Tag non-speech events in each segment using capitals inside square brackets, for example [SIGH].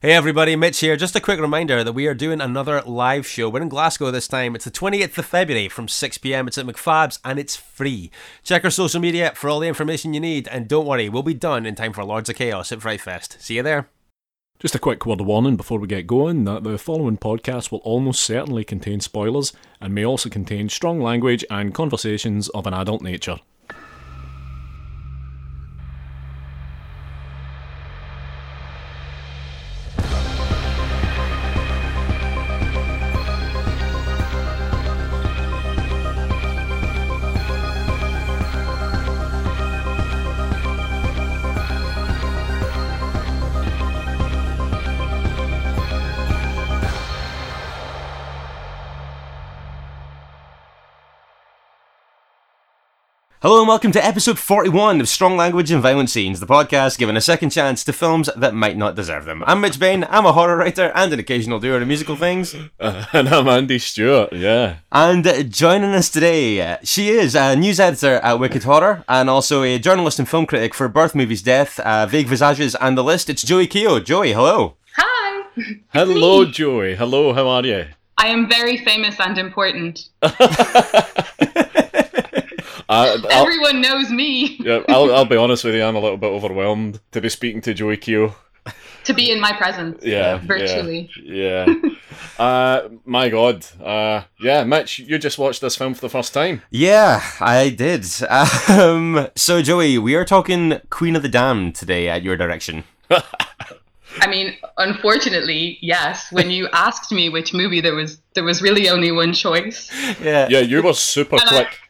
Hey everybody, Mitch here. Just a quick reminder that we are doing another live show. We're in Glasgow this time. It's the 28th of February from 6pm. It's at McFab's and it's free. Check our social media for all the information you need and don't worry, we'll be done in time for Lords of Chaos at Frightfest. See you there. Just a quick word of warning before we get going that the following podcast will almost certainly contain spoilers and may also contain strong language and conversations of an adult nature. Hello and welcome to episode 41 of Strong Language and Violent Scenes, the podcast giving a second chance to films that might not deserve them. I'm Mitch Bain, I'm a horror writer and an occasional doer of musical things. Uh, [LAUGHS] and I'm Andy Stewart, yeah. And uh, joining us today, uh, she is a news editor at Wicked Horror and also a journalist and film critic for Birth Movies Death, uh, Vague Visages, and The List. It's Joey Keogh. Joey, hello. Hi. [LAUGHS] Hello, Joey. Hello, how are you? I am very famous and important. [LAUGHS] Uh, [LAUGHS] I'll, Everyone knows me yeah, I'll, I'll be honest with you, I'm a little bit overwhelmed to be speaking to Joey Keogh. to be in my presence. Yeah, Virtually. Yeah. yeah. [LAUGHS] uh, my God. Uh, yeah, Mitch, you just watched this film for the first time. Yeah, I did. Um, so, Joey, we are talking Queen of the Damned today at your direction. [LAUGHS] I mean, unfortunately, yes. When you asked me which movie, there was there was really only one choice. Yeah. Yeah, you were super And quick. I,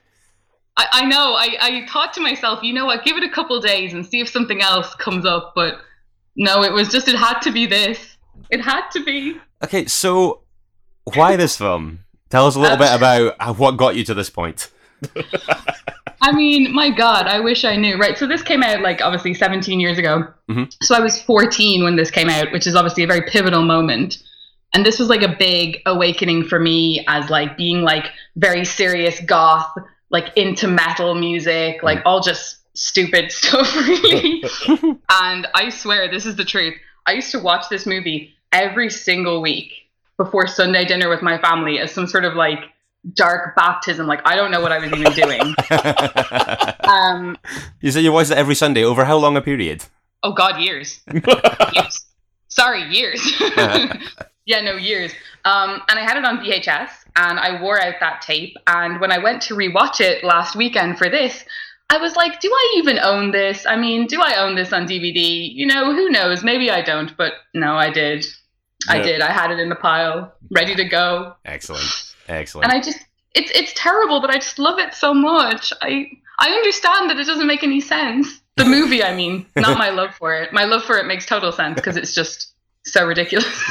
I know. I, I thought to myself, you know what? Give it a couple days and see if something else comes up. But no, it was just it had to be this. It had to be. Okay, so why this film? Tell us a little bit about uh, what got you to this point. [LAUGHS] I mean, my God, I wish I knew. Right. So this came out like obviously 17 years ago. Mhm. So I was 14 when this came out, which is obviously a very pivotal moment. And this was like a big awakening for me as like being like very serious goth, like into metal music, like all just stupid [LAUGHS] stuff, really. [LAUGHS] and I swear, this is the truth. I used to watch this movie every single week before Sunday dinner with my family as some sort of like dark baptism. Like, I don't know what I was even doing. [LAUGHS] Um, you said you watched it every Sunday. Over how long a period? oh God, years. years. Sorry, years. Yeah, no, years. Um, and I had it on VHS, and I wore out that tape. And when I went to rewatch it last weekend for this, I was like, do I even own this? I mean, do I own this on DVD? You know, who knows? Maybe I don't, but no, I did. I did. I had it in the pile, ready to go. Excellent. Excellent. And I just it's it's terrible, but I just love it so much. I I understand that it doesn't make any sense. The movie, I mean, not my love for it. My love for it makes total sense because it's just so ridiculous. [LAUGHS]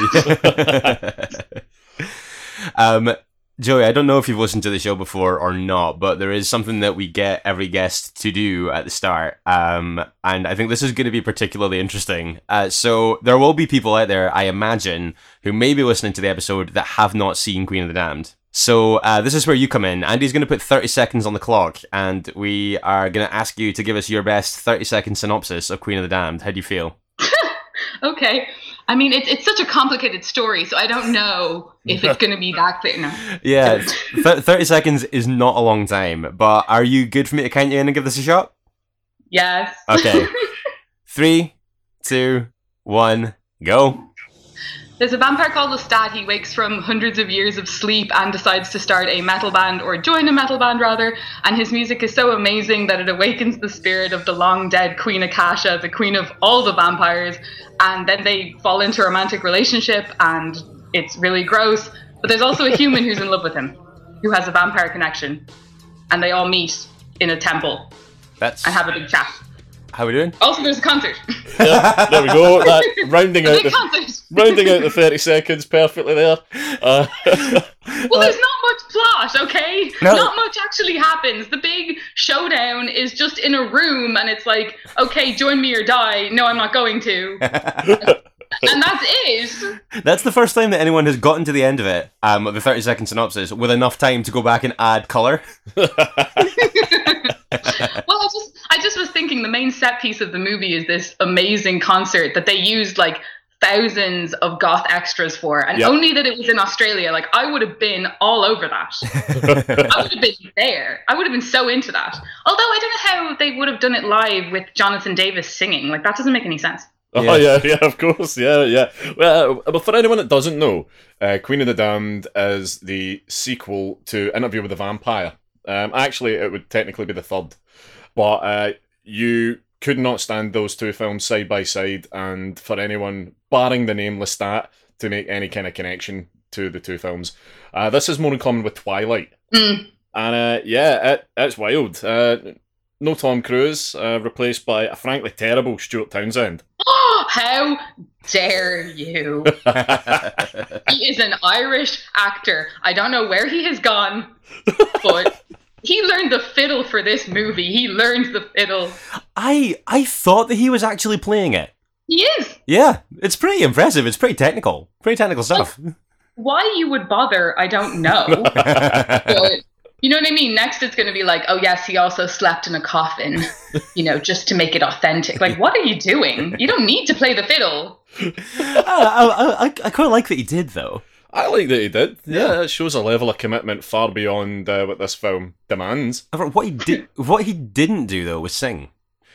um, Joey, I don't know if you've listened to the show before or not, but there is something that we get every guest to do at the start. Um, and I think this is going to be particularly interesting. Uh, so there will be people out there, I imagine, who may be listening to the episode that have not seen Queen of the Damned. So uh, this is where you come in. Andy's going to put 30 seconds on the clock, and we are going to ask you to give us your best 30 second synopsis of Queen of the Damned. How do you feel? [LAUGHS] okay. I mean, it's it's such a complicated story, so I don't know if it's going to be that clear. No. [LAUGHS] Yeah, th- 30 seconds is not a long time, but are you good for me to count you in and give this a shot? Yes. Okay. [LAUGHS] Three, two, one, go. There's a vampire called Lestat. He wakes from hundreds of years of sleep and decides to start a metal band, or join a metal band rather. And his music is so amazing that it awakens the spirit of the long dead Queen Akasha, the queen of all the vampires. And then they fall into a romantic relationship, and it's really gross. But there's also a human who's in love with him, who has a vampire connection. And they all meet in a temple That's and have a big chat. how are we doing. Also, there's a concert. Yeah, there we go. [LAUGHS] That, rounding out the concert. Rounding out the thirty seconds perfectly there. Uh, [LAUGHS] Well, there's not much plot, okay? No. Not much actually happens. The big showdown is just in a room, and it's like, okay, join me or die. No, I'm not going to. [LAUGHS] and that's it. That's the first time that anyone has gotten to the end of it, um, the 30 second synopsis, with enough time to go back and add colour. [LAUGHS] Well, I just, I just was thinking the main set piece of the movie is this amazing concert that they used like thousands of goth extras for, and Yep. only that it was in Australia. Like I would have been all over that. [LAUGHS] I would have been there. I would have been so into that. Although I don't know how they would have done it live with Jonathan Davis singing. Like that doesn't make any sense. Oh yeah, yeah, of course, yeah, yeah. Well, uh, but for anyone that doesn't know, uh, Queen of the Damned is the sequel to Interview with the Vampire. Um, actually, it would technically be the third, but uh, you could not stand those two films side by side, and for anyone barring the name Lestat to make any kind of connection to the two films, uh, this is more in common with Twilight. Mm. And uh, yeah, it, it's wild. Uh, no Tom Cruise, uh, replaced by a frankly terrible Stuart Townsend. [GASPS] how dare you? [LAUGHS] he is an Irish actor. I don't know where he has gone, but [LAUGHS] he learned the fiddle for this movie. He learns the fiddle. I I thought that he was actually playing it. He is. Yeah, it's pretty impressive. It's pretty technical. Pretty technical stuff. Why you would bother, I don't know. [LAUGHS] but you know what I mean? Next, it's going to be like, oh, yes, he also slept in a coffin, you know, just to make it authentic. Like, what are you doing? You don't need to play the fiddle. [LAUGHS] Uh, I, I, I, I quite like that he did though. I like that he did. Yeah, Yeah. it shows a level of commitment far beyond uh, what this film demands. However, What he did, what he didn't do though, was sing.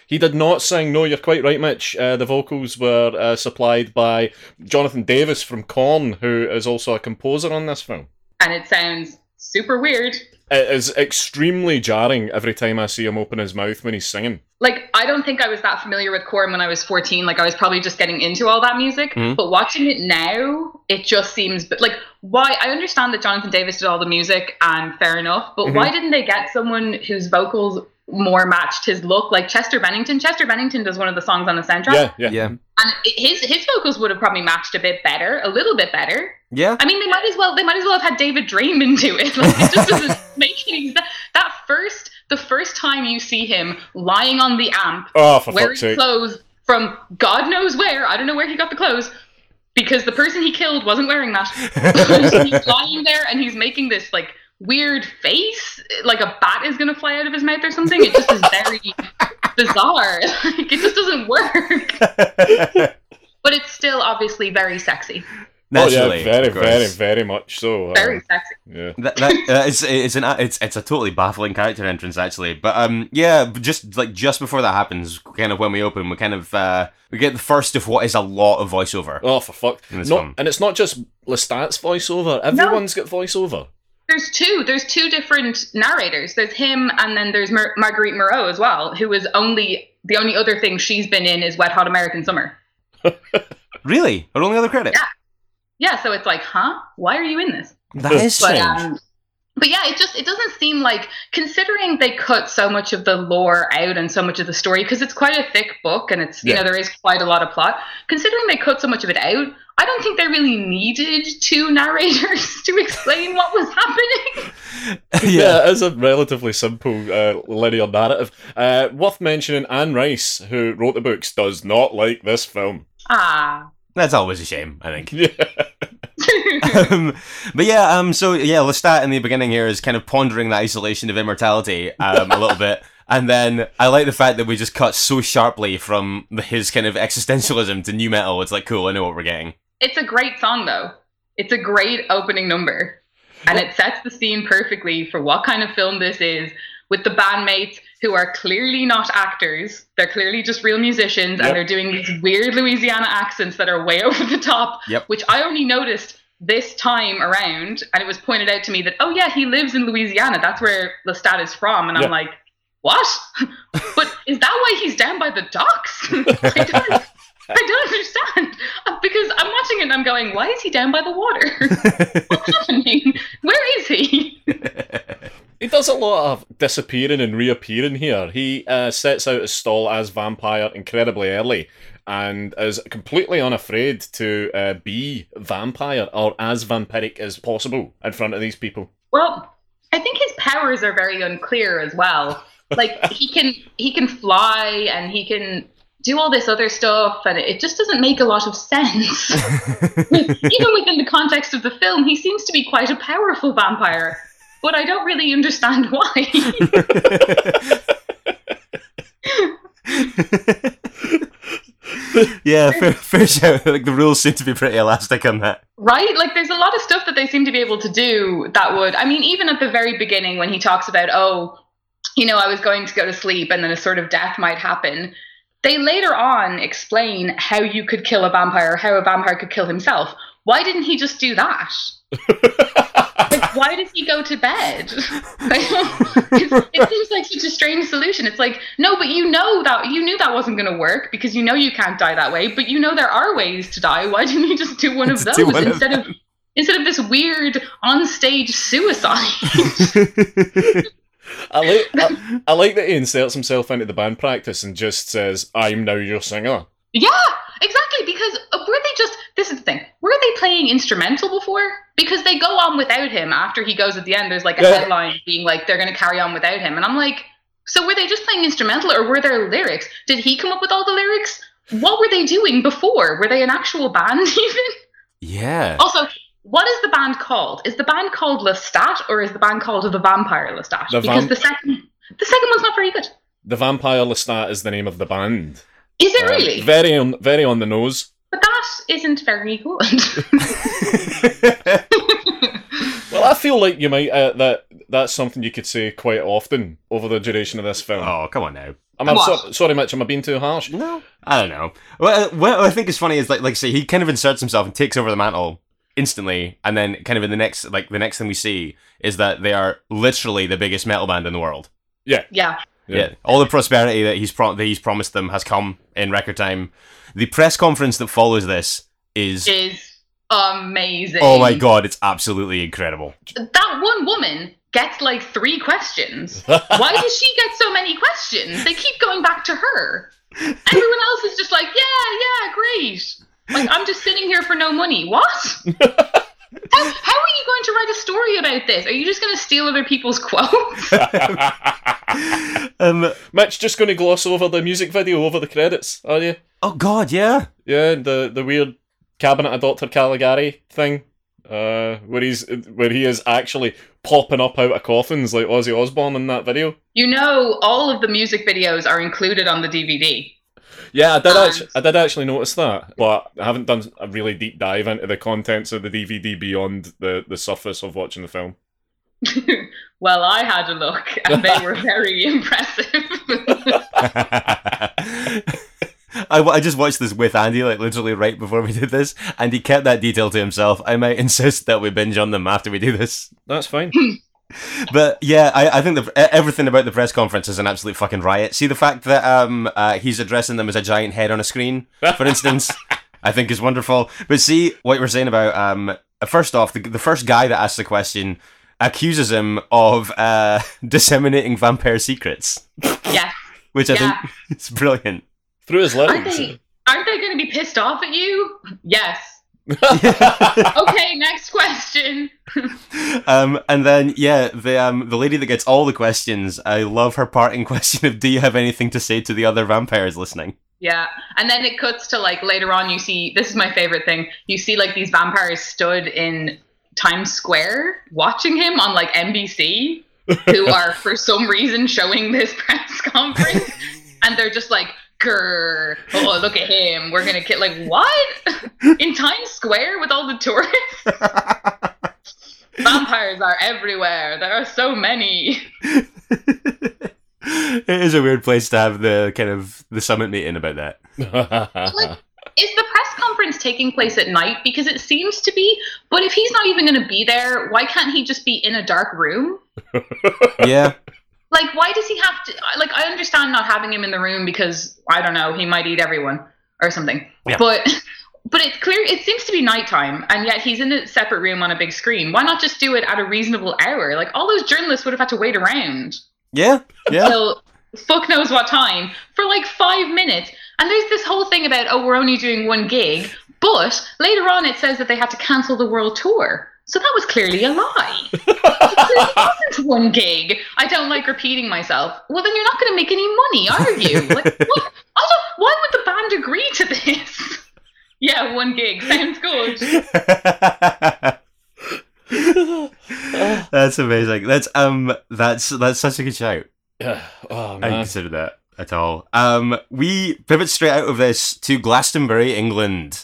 He did not sing. No, you're quite right, Mitch. Uh, the vocals were uh, supplied by Jonathan Davis from Korn, who is also a composer on this film. And it sounds super weird. It is extremely jarring every time I see him open his mouth when he's singing. like I don't think I was that familiar with Korn when I was 14. Like I was probably just getting into all that music. Mhm. But watching it now, it just seems but like why I understand that Jonathan Davis did all the music and fair enough, but why didn't they get someone whose vocals more matched his look like Chester Bennington? Chester Bennington does one of the songs on the soundtrack. Yeah, yeah. Yeah, And his his vocals would have probably matched a bit better, a little bit better. yeah. I mean, they might as well they might as well have had David Draiman [LAUGHS] do it. Like, it just doesn't [LAUGHS] make any sense. That first the first time you see him lying on the amp Oh, for wearing fuck's sake. clothes from God knows where, I don't know where he got the clothes. Because the person he killed wasn't wearing that. [LAUGHS] he's lying there and he's making this like weird face, like a bat is gonna fly out of his mouth or something. It just is very [LAUGHS] bizarre. [LAUGHS] Like it just doesn't work. [LAUGHS] But it's still obviously very sexy. Naturally, oh, yeah, very, very, very much so. Very Um, sexy. yeah. That, that uh, it's it's an it's it's a totally baffling character entrance actually, but um yeah, just like just before that happens, kind of when we open, we kind of uh we get the first of what is a lot of voiceover. Oh, for fuck. In this Not- film. and it's not just Lestat's voiceover. Everyone's got voiceover. There's two. There's two different narrators. There's him, and then there's Mar- Marguerite Moreau as well, who is only the only other thing she's been in is Wet Hot American Summer. [LAUGHS] Really, her only other credit. Yeah. Yeah, so it's like, huh? Why are you in this? That is But strange. um, but yeah, it just it doesn't seem like considering they cut so much of the lore out and so much of the story because it's quite a thick book and it's you know there is quite a lot of plot. Considering they cut so much of it out, I don't think they really needed two narrators [LAUGHS] to explain what was happening. [LAUGHS] Yeah, it's a relatively simple uh, linear narrative. Uh, worth mentioning, Anne Rice, who wrote the books, does not like this film. Ah. That's always a shame, I think. Yeah. [LAUGHS] um, but yeah, um, so yeah, Lestat in the beginning here is kind of pondering the isolation of immortality um, a little bit, and then I like the fact that we just cut so sharply from his kind of existentialism to new metal. It's like cool, I know what we're getting. It's a great song, though. It's a great opening number. And it sets the scene perfectly for what kind of film this is with the bandmates who are clearly not actors. They're clearly just real musicians Yep. and they're doing these weird Louisiana accents that are way [LAUGHS] over the top, Yep. which I only noticed this time around. And it was pointed out to me that, oh, yeah, he lives in Louisiana. That's where Lestat is from. And Yeah. I'm like, what? [LAUGHS] but is that why he's down by the docks? [LAUGHS] I don't. Understand Uh, because I'm watching it and I'm going, why is he down by the water? [LAUGHS] What's happening? Where is he? [LAUGHS] He does a lot of disappearing and reappearing here. He uh, sets out his stall as vampire incredibly early and is completely unafraid to uh, be vampire or as vampiric as possible in front of these people. Well, I think his powers are very unclear as well. Like he can he can fly and he can do all this other stuff and it just doesn't make a lot of sense. [LAUGHS] [LAUGHS] Even within the context of the film, he seems to be quite a powerful vampire. But I don't really understand why. [LAUGHS] yeah, fair, fair shout. Like the rules seem to be pretty elastic on that. Right? Like, there's a lot of stuff that they seem to be able to do that would. I mean, even at the very beginning, when he talks about, oh, you know, I was going to go to sleep and then a sort of death might happen, they later on explain how you could kill a vampire, how a vampire could kill himself. Why didn't he just do that? [LAUGHS] like, why did he go to bed? [LAUGHS] it, it seems like such a strange solution. It's like, no, but you know that you knew that wasn't going to work because you know you can't die that way. But you know there are ways to die. Why didn't you just do one of [LAUGHS] those one of instead of instead of this weird on-stage suicide? I like I, I like that he inserts himself into the band practice and just says, "I'm now your singer." yeah, exactly. Because uh, were they just? This is the thing. Were they playing instrumental before? Because they go on without him after he goes at the end. There's like a Yeah. headline being like they're going to carry on without him, and I'm like, so were they just playing instrumental or were there lyrics? Did he come up with all the lyrics? What were they doing before? Were they an actual band [LAUGHS] even? Yeah. Also, what is the band called? Is the band called Lestat or is the band called the Vampire Lestat? The because Vam- the second the second one's not very good. The Vampire Lestat is the name of the band. Is it Um, really? very on, very on the nose. but that isn't very good. [LAUGHS] Well, I feel like you might uh, that that's something you could say quite often over the duration of this film. oh, come on now. I'm, I'm so, sorry, Mitch. Am I being too harsh? No, I don't know. Well, uh, what I think is funny is like, like I say, he kind of inserts himself and takes over the mantle instantly, and then kind of in the next, like the next thing we see is that they are literally the biggest metal band in the world. yeah. Yeah. Yeah. all the prosperity that he's pro- that he's promised them has come in record time. The press conference that follows this is Is amazing. oh my god, it's absolutely incredible. That one woman gets like three questions. [LAUGHS] Why does she get so many questions? They keep going back to her. Everyone else is just like, yeah, yeah, great. Like, I'm just sitting here for no money. What? [LAUGHS] How, how are you going to write a story about this? Are you just going to steal other people's quotes? [LAUGHS] Um, Mitch, just going to gloss over the music video over the credits, are you? oh god, yeah. Yeah, the the weird cabinet of Doctor Caligari thing, uh, where he's where he is actually popping up out of coffins like Ozzy Osbourne in that video. you know, all of the music videos are included on the DVD. Yeah, I did. And- Actually, I did actually notice that, but I haven't done a really deep dive into the contents of the DVD beyond the the surface of watching the film. [LAUGHS] well, I had a look, and they were [LAUGHS] very impressive. I, I just watched this with Andy, like literally right before we did this, and he kept that detail to himself. I might insist that we binge on them after we do this. That's fine. [LAUGHS] But yeah, I, I think the, everything about the press conference is an absolute fucking riot. See the fact that um uh, he's addressing them as a giant head on a screen, for instance, [LAUGHS] I think is wonderful. But see what you were saying about um first off, the, the first guy that asks the question accuses him of uh [LAUGHS] disseminating vampire secrets, yeah. [LAUGHS] which I Yeah. think is brilliant. Through his Aren't they, aren't they going to be pissed off at you? Yes. [LAUGHS] Okay, next question. um, and then yeah, the um, the lady that gets all the questions. I love her parting [LAUGHS] question of, "Do you have anything to say to the other vampires listening?" Yeah. And then it cuts to like later on, you see this is my favorite thing. You see like these vampires stood in Times Square watching him on like NBC, who [LAUGHS] are for some reason showing this press conference. and they're just like, grr, oh, look at him. We're going to kill. Like, what? in Times Square with all the tourists? [LAUGHS] Vampires are everywhere. There are so many. it is a weird place to have the kind of the summit meeting about that. [LAUGHS] Like, is the press conference taking place at night? Because it seems to be. But if he's not even going to be there, why can't he just be in a dark room? [LAUGHS] Yeah, Like, why does he have to? Like, I understand not having him in the room because I don't know, he might eat everyone or something. Yeah. But. But it's clear it seems to be nighttime, and yet he's in a separate room on a big screen. Why not just do it at a reasonable hour? Like all those journalists would have had to wait around yeah, yeah. till fuck knows what time for like five minutes. And there's this whole thing about, oh, we're only doing one gig. But later on, it says that they had to cancel the world tour. So that was clearly a lie. [LAUGHS] it wasn't one gig. I don't like repeating myself. Well, then you're not going to make any money, are you? [LAUGHS] Like, what? I why would the band agree to this? [LAUGHS] yeah, one gig. Sounds good. that's amazing. That's um, that's that's such a good shout. Yeah. [SIGHS] Oh I man. consider that. at all. Um, we pivot straight out of this to Glastonbury, England.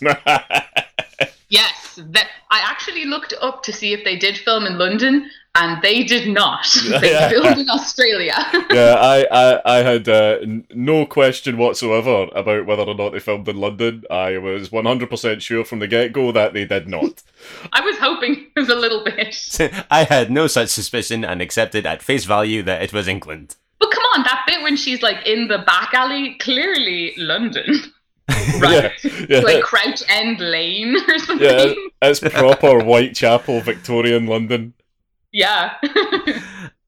Yes, that I actually looked up to see if they did film in London, and they did not. [LAUGHS] they Yeah. filmed in Australia. [LAUGHS] yeah, I, I, I had uh, n- no question whatsoever about whether or not they filmed in London. I was 100% sure from the get go that they did not. [LAUGHS] I was hoping it was a little bit. I had no such suspicion and accepted at face value that it was England. But come on, that bit when she's like in the back alley, clearly London. [LAUGHS] Right. Yeah, yeah. Like Crouch End Lane or something. Yeah, it's proper Whitechapel, Victorian London. Yeah.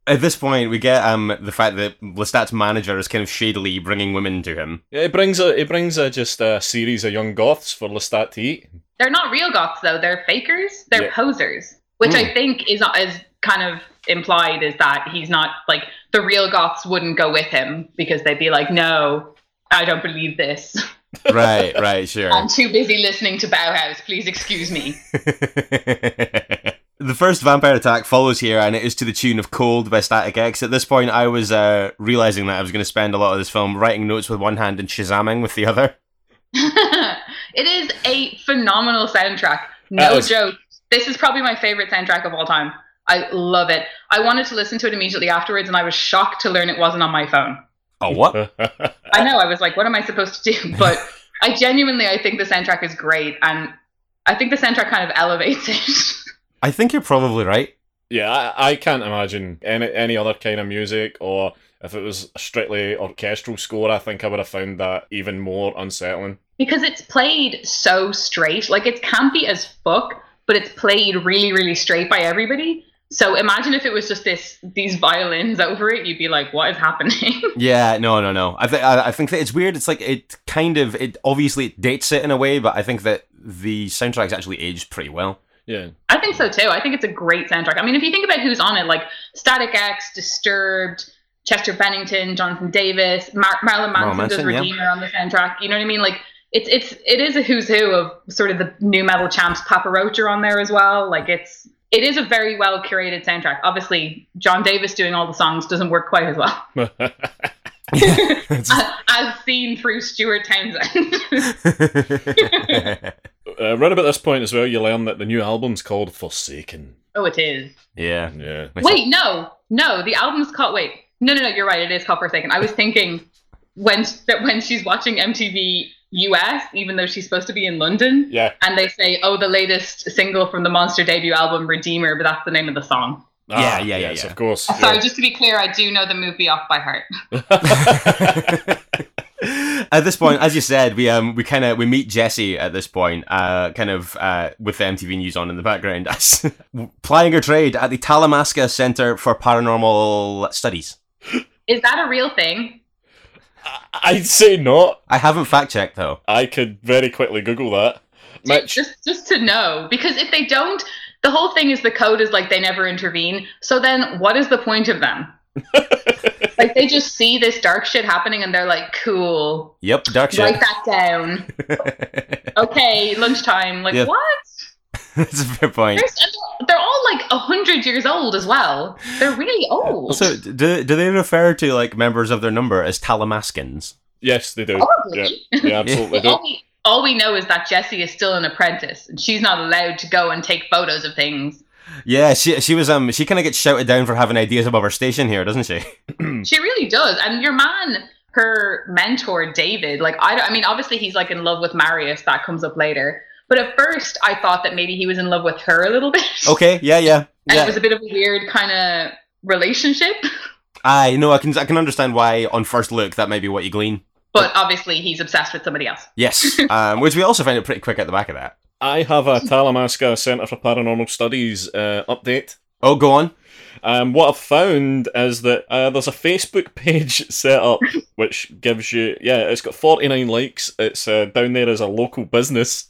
At this point, we get um the fact that Lestat's manager is kind of shadily bringing women to him. Yeah, it brings a, it brings a, just a series of young goths for Lestat to eat. They're not real goths though. They're fakers. They're Yeah. posers, which I Hmm. think is is kind of implied is that he's not like the real goths wouldn't go with him because they'd be like, no, I don't believe this. [LAUGHS] right, right, sure. I'm too busy listening to Bauhaus. Please excuse me. [LAUGHS] the first vampire attack follows here, and it is to the tune of Cold by Static X. At this point, I was uh, realizing that I was going to spend a lot of this film writing notes with one hand and shazamming with the other. [LAUGHS] it is a phenomenal soundtrack. No is- joke. This is probably my favorite soundtrack of all time. I love it. I wanted to listen to it immediately afterwards, and I was shocked to learn it wasn't on my phone. Oh, what? [LAUGHS] I know. I was like, what am I supposed to do? [LAUGHS] But I genuinely, I think the soundtrack is great, and I think the soundtrack kind of elevates it. [LAUGHS] I think you're probably right. yeah, I, I can't imagine any any other kind of music, or if it was a strictly orchestral score, I think I would have found that even more unsettling. because it's played so straight. Like it's campy as fuck, but it's played really, really straight by everybody. So imagine if it was just this these violins over it, you'd be like, what is happening? [LAUGHS] Yeah, no, no, no. I think I I think that it's weird. It's like it kind of it obviously it dates it in a way, but I think that the soundtrack's actually aged pretty well. Yeah, I think so too. I think it's a great soundtrack. I mean, if you think about who's on it, like Static X, Disturbed, Chester Bennington, Jonathan Davis, Mar- Marilyn Manson, Manson, does yeah. Redeemer on the soundtrack. You know what I mean? Like it's it's it is a who's who of sort of the new metal champs. Papa Roach are on there as well. Like it's it is a very well curated soundtrack. Obviously, John Davis doing all the songs doesn't work quite as well [LAUGHS] It's- [LAUGHS] as seen through Stuart Townsend. [LAUGHS] uh, right about this point as well, you learn that the new album's called Forsaken. oh, it is. yeah. Yeah, Wait, no, no. The album's called. Wait, no, no, no. You're right. It is called Forsaken. I was thinking when that when she's watching MTV US, even though she's supposed to be in London, yeah. and they say, "Oh, the latest single from the Monster debut album, Redeemer," but that's the name of the song. Yeah, yeah, yeah, yes, yeah. of course. Sorry, yeah. just to be clear, I do know the movie off by heart. [LAUGHS] at this point, as you said, we um we kind of we meet Jesse at this point, uh, kind of uh, with the MTV news on in the background, as [LAUGHS] plying her trade at the Talamasca Center for Paranormal Studies. Is that a real thing? I'd say not. I haven't fact checked though. I could very quickly Google that. Mitch, Just just to know, because if they don't, the whole thing is the code is like they never intervene. So then, what is the point of them? [LAUGHS] like they just see this dark shit happening and they're like, "Cool, Yep, dark shit. write that down." [LAUGHS] okay, lunchtime. Like Yeah. what? [LAUGHS] That's a fair point. They're, they're- they're all like a hundred years old as well. They're really old. So, do, do they refer to like members of their number as Talamascans? yes, they do. Probably. Yeah, yeah [LAUGHS] absolutely do. all, we, all we know is that Jesse is still an apprentice and she's not allowed to go and take photos of things. Yeah, she she was um she kind of gets shouted down for having ideas above her station here, doesn't she? [LAUGHS] [CLEARS THROAT] She really does. And your man, her mentor, David, like, I, don't- I mean, obviously he's like in love with Marius. That comes up later. But at first, I thought that maybe he was in love with her a little bit. Okay, yeah, yeah, [LAUGHS] And yeah. it was a bit of a weird kind of relationship. I know I can I can understand why on first look that might be what you glean. But obviously, he's obsessed with somebody else. Yes, [LAUGHS] um, which we also find it pretty quick at the back of that. I have a Talamasca Centre for Paranormal Studies uh, update. Oh, go on. Um, what I've found is that uh, there's a Facebook [LAUGHS] page set up which gives you, yeah, it's got 49 likes. It's uh, down there as a local business.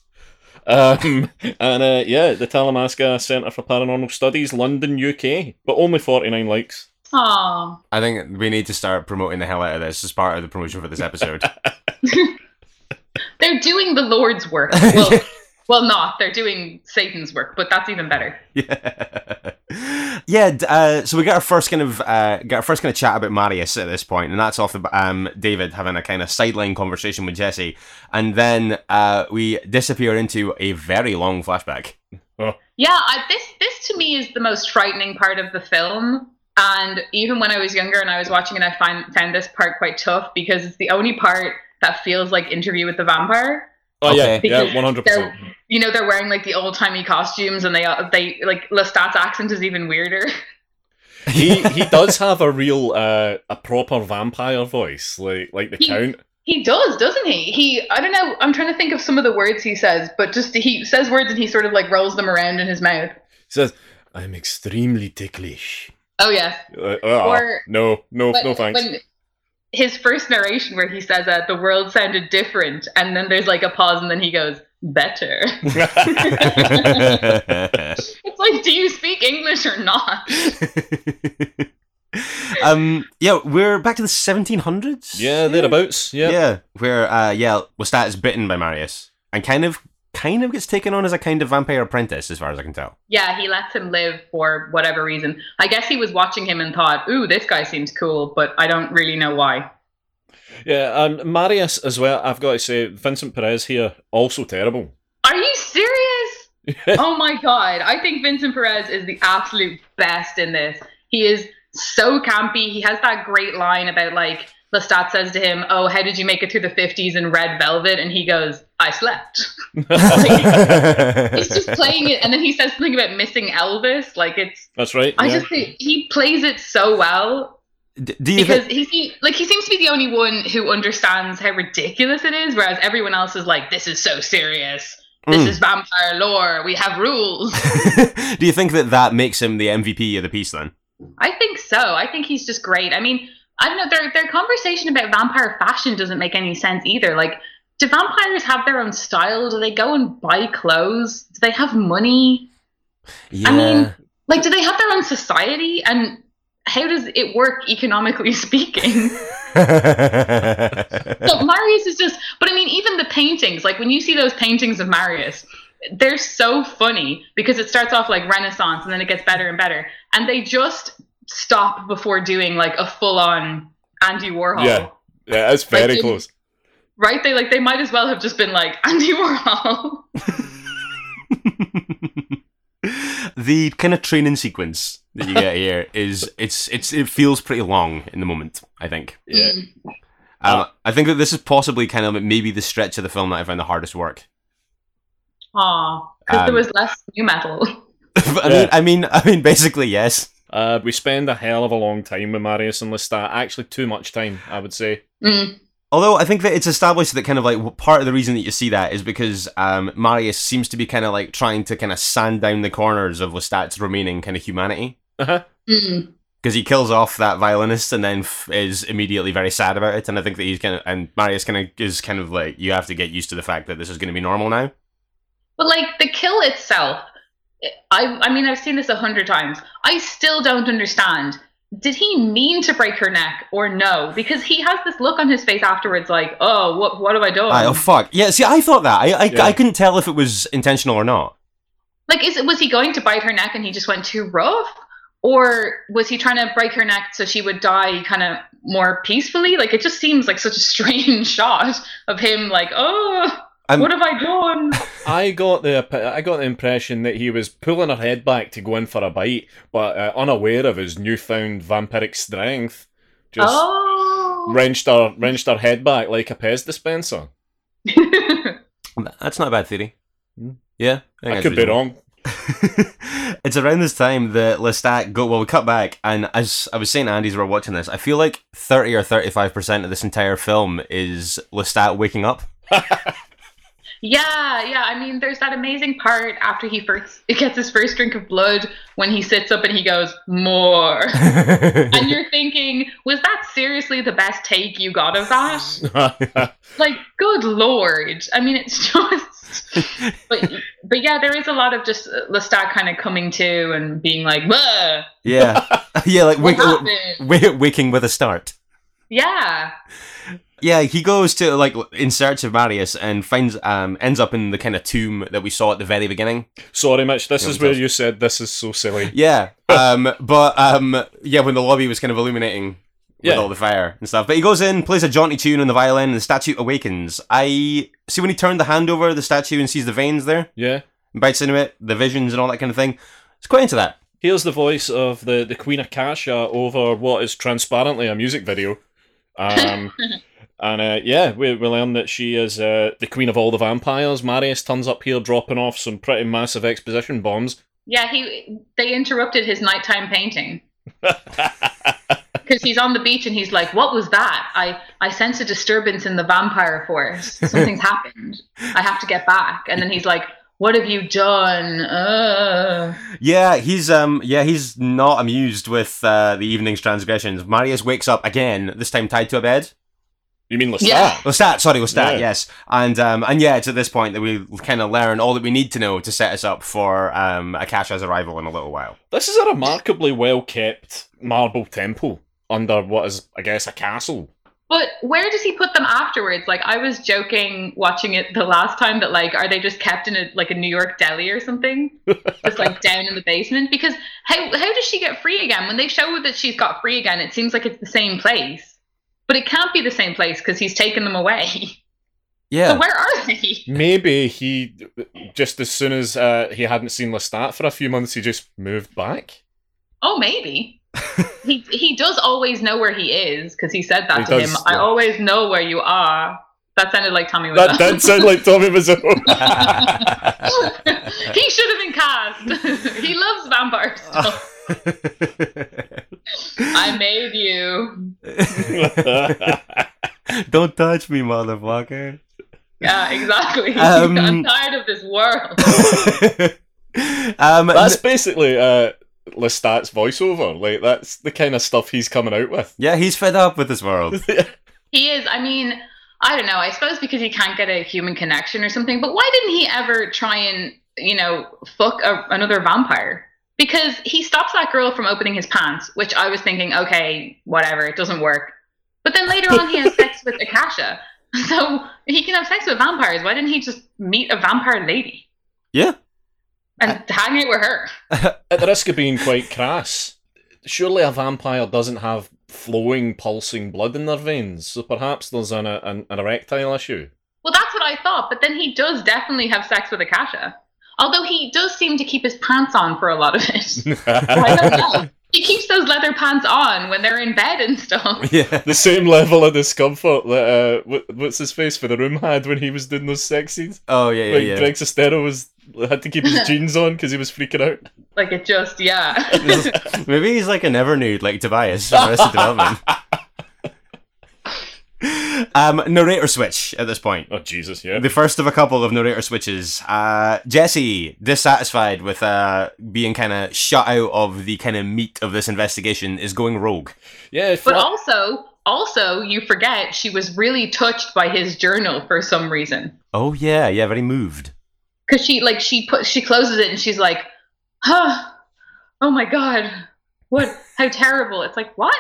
Um, and uh, yeah, the Talamasca Centre for Paranormal Studies, London, UK, but only 49 likes. Aww. I think we need to start promoting the hell out of this as part of the promotion for this episode. [LAUGHS] They're doing the Lord's work. Well, [LAUGHS] well, not. They're doing Satan's work, but that's even better. yeah. [LAUGHS] Yeah, uh, so we got our first kind of uh, got our first kind of chat about Marius at this point, and that's off the um, David having a kind of sideline conversation with Jesse, and then uh, we disappear into a very long flashback. Yeah, I, this this to me is the most frightening part of the film. And even when I was younger and I was watching it, I find found this part quite tough because it's the only part that feels like Interview with the Vampire. Oh yeah, Okay. yeah, Because one hundred percent. they're- You know, they're wearing like the old timey costumes, and they uh, they like Lestat's accent is even weirder. [LAUGHS] He he does have a real uh, a proper vampire voice, like like the He- count. He does, doesn't he? He I don't know. I'm trying to think of some of the words he says, but just he says words and he sort of like rolls them around in his mouth. He says, "I'm extremely ticklish." Oh yes. Uh, uh, Or- no, no, But no thanks. When his first narration where he says that the world sounded different, and then there's like a pause, and then he goes, "Better." [LAUGHS] It's like, do you speak English or not? [LAUGHS] um, yeah, we're back to the 1700s. yeah, thereabouts. Yeah. yeah, where uh, yeah, Lestat is bitten by Marius and kind of kind of gets taken on as a kind of vampire apprentice, as far as I can tell. Yeah, he lets him live for whatever reason. I guess he was watching him and thought, "Ooh, this guy seems cool," but I don't really know why. Yeah, and Marius as well. I've got to say, Vincent Perez here also terrible. Are you serious? oh my god. I think Vincent Perez is the absolute best in this. He is so campy. He has that great line about like Lestat says to him, Oh, how did you make it through the 50s in red velvet? And he goes, I slept. He's just playing it. And then he says something about missing Elvis. Like it's, That's right. I yeah. just think he plays it so well D- do you because think? he seems like he seems to be the only one who understands how ridiculous it is, whereas everyone else is like, "This is so serious. This Mm. is vampire lore. We have rules." [LAUGHS] do you think that that makes him the MVP of the piece then? I think so. I think he's just great. I mean, I don't know. Their their conversation about vampire fashion doesn't make any sense either. Like, do vampires have their own style? Do they go and buy clothes? Do they have money? Yeah. I mean, like, do they have their own society? And how does it work economically [LAUGHS] speaking? [LAUGHS] but Marius is just, but I mean, even the paintings, like when you see those paintings of Marius, they're so funny because it starts off like Renaissance and then it gets better and better. And they just stop before doing like a full on Andy Warhol. Yeah. yeah, it's very Like, close. Right? They like they might as well have just been like Andy Warhol. [LAUGHS] the kind of training sequence that you get here is it's it's it feels pretty long in the moment. I think. Yeah. Um, I think that this is possibly kind of maybe the stretch of the film that I found the hardest work. Aw. Because Um, there was less new metal. [LAUGHS] I Yeah. mean, I mean, I mean, basically, yes. Uh, we spend a hell of a long time with Marius and Lestat. Actually, too much time, I would say. Mm. Although I think that it's established that kind of like part of the reason that you see that is because um, Marius seems to be kind of like trying to kind of sand down the corners of Lestat's remaining kind of humanity Uh-huh. Mm. because he kills off that violinist and then f- is immediately very sad about it. And I think that he's kind of and Marius kind of is kind of like you have to get used to the fact that this is going to be normal now. But like the kill itself, I I mean I've seen this a hundred times. I still don't understand. Did he mean to break her neck or no? Because he has this look on his face afterwards, like, oh, what what have I done? Aye, oh fuck! Yeah, see, I thought that I I, Yeah. I couldn't tell if it was intentional or not. like, is it was he going to bite her neck and he just went too rough, or was he trying to break her neck so she would die kind of more peacefully? Like, it just seems like such a [LAUGHS] strange shot of him, like, oh, I'm- what have I done? [LAUGHS] I got the I got the impression that he was pulling her head back to go in for a bite, but uh, unaware of his newfound vampiric strength, just oh, wrenched her wrenched her head back like a Pez dispenser. [LAUGHS] That's not a bad theory. Hmm. Yeah, think I that's could be wrong. [LAUGHS] it's around this time that Lestat go. Well, we cut back, and as I was saying, Andy's Andy, we're watching this, I feel like thirty or thirty-five percent of this entire film is Lestat waking up. Yeah, yeah. I mean, there's that amazing part after he first gets his first drink of blood when he sits up and he goes more, [LAUGHS] and you're thinking, was that seriously the best take you got of that? [LAUGHS] Like, good lord! I mean, it's just, but but yeah, there is a lot of just uh, Lestat kind of coming to and being like, "Whoa, yeah, [LAUGHS] yeah, like what wake, happened?" wa- waking with a start. Yeah, Yeah, he goes to like in search of Marius and finds um ends up in the kind of tomb that we saw at the very beginning. Sorry, Mitch. This Yeah, is where does. you said this is so silly. Yeah. [LAUGHS] Um but um yeah, when the lobby was kind of illuminating with Yeah. all the fire and stuff. But he goes in, plays a jaunty tune on the violin, and the statue awakens. I see when he turned the hand over the statue and sees the veins there, Yeah. and bites into it, the visions and all that kind of thing. It's quite into that. Here's the voice of the, the Queen Akasha over what is transparently a music video. Um, [LAUGHS] and uh, yeah, we, we learn that she is uh, the Queen of all the vampires. Marius turns up here dropping off some pretty massive exposition bombs. Yeah, he they interrupted his nighttime painting [LAUGHS] because he's on the beach and he's like, "What was that? I I sense a disturbance in the vampire force. Something's happened. I have to get back." And then he's like, "What have you done?" Uh. Yeah, he's um yeah, he's not amused with uh, the evening's transgressions. Marius wakes up again, this time tied to a bed. You mean Lestat? Yeah. Lestat, sorry, Lestat, Yeah. yes. And um and yeah, it's at this point that we kind of learn all that we need to know to set us up for um Akasha's arrival in a little while. This is a remarkably well kept marble temple under what is, I guess, a castle. But where does he put them afterwards? Like I was joking watching it the last time that like are they just kept in a like a New York deli or something? [LAUGHS] just like down in the basement? Because how how does she get free again? When they show that she's got free again, it seems like it's the same place. But it can't be the same place because he's taken them away. Yeah. So where are they? Maybe he, just as soon as uh, he hadn't seen Lestat for a few months, he just moved back. Oh, maybe. [LAUGHS] he he does always know where he is because he said that He to does, him. I always know where you are. That sounded like Tommy That Wiseau. did sound like Tommy Wiseau. [LAUGHS] [LAUGHS] he should have been cast. he loves vampire stuff. I made you. [LAUGHS] Don't touch me, motherfucker. Yeah, exactly. [LAUGHS] Um, I'm tired of this world. [LAUGHS] um, That's basically uh, Lestat's voiceover. Like that's the kind of stuff he's coming out with. yeah, he's fed up with this world. He is. I mean, I don't know. I suppose because he can't get a human connection or something. But why didn't he ever try and you know fuck a, another vampire? Because he stops that girl from opening his pants, which I was thinking, okay, whatever, it doesn't work. But then later on, he has sex with [LAUGHS] Akasha, so he can have sex with vampires. Why didn't he just meet a vampire lady Yeah. and hang out with her? [LAUGHS] At the risk of being quite crass, surely a vampire doesn't have flowing, pulsing blood in their veins. So perhaps there's an, an, an erectile issue. Well, that's what I thought. But then he does definitely have sex with Akasha. Although he does seem to keep his pants on for a lot of it. [LAUGHS] I don't know. [LAUGHS] He keeps those leather pants on when they're in bed and stuff. [LAUGHS] Yeah. the same level of discomfort that uh, what, what's his face for the room had when he was doing those sex scenes. Oh yeah, yeah, Like yeah. Greg Sestero was had to keep his jeans on because he was freaking out. Like it just, yeah. Is- Maybe he's like a never nude, like Tobias from Arrested Development. Um, narrator switch at this point. Oh Jesus, yeah. The first of a couple of narrator switches. Uh, Jesse, dissatisfied with uh, being kind of shut out of the kind of meat of this investigation, is going rogue. Yeah, But Fla- also, also, you forget she was really touched by his journal for some reason. Oh yeah, yeah, very moved. Because she, like, she put, she closes it and she's like, huh, oh my god, what, how terrible. It's like, what?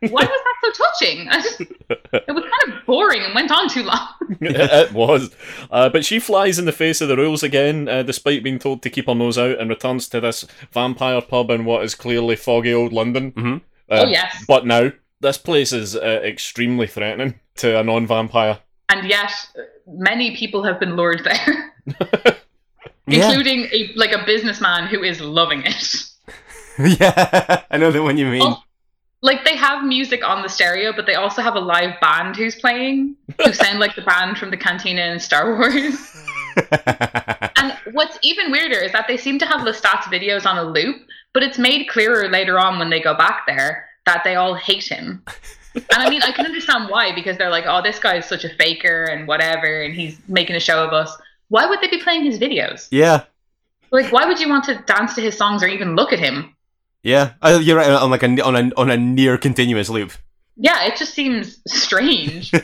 Why was that so touching? I just, it was kind of boring and went on too long. [LAUGHS] it, it was. Uh, but she flies in the face of the rules again, uh, despite being told to keep her nose out, and returns to this vampire pub in what is clearly foggy old London. Mhm. Uh, Oh, yes. But now, this place is uh, extremely threatening to a non vampire. And yet, many people have been lured there, [LAUGHS] Yeah, including a, like a businessman who is loving it. [LAUGHS] yeah, I know the one you mean. Oh. Like they have music on the stereo, but they also have a live band who's playing, who sound like the band from the Cantina in Star Wars. [LAUGHS] And what's even weirder is that they seem to have Lestat's videos on a loop, but it's made clearer later on when they go back there that they all hate him. And I mean, I can understand why because they're like, "Oh, this guy is such a faker and whatever, and he's making a show of us." Why would they be playing his videos? yeah, Like, why would you want to dance to his songs or even look at him? Yeah. You're right. On like a on a on a near continuous loop. Yeah, it just seems strange. [LAUGHS]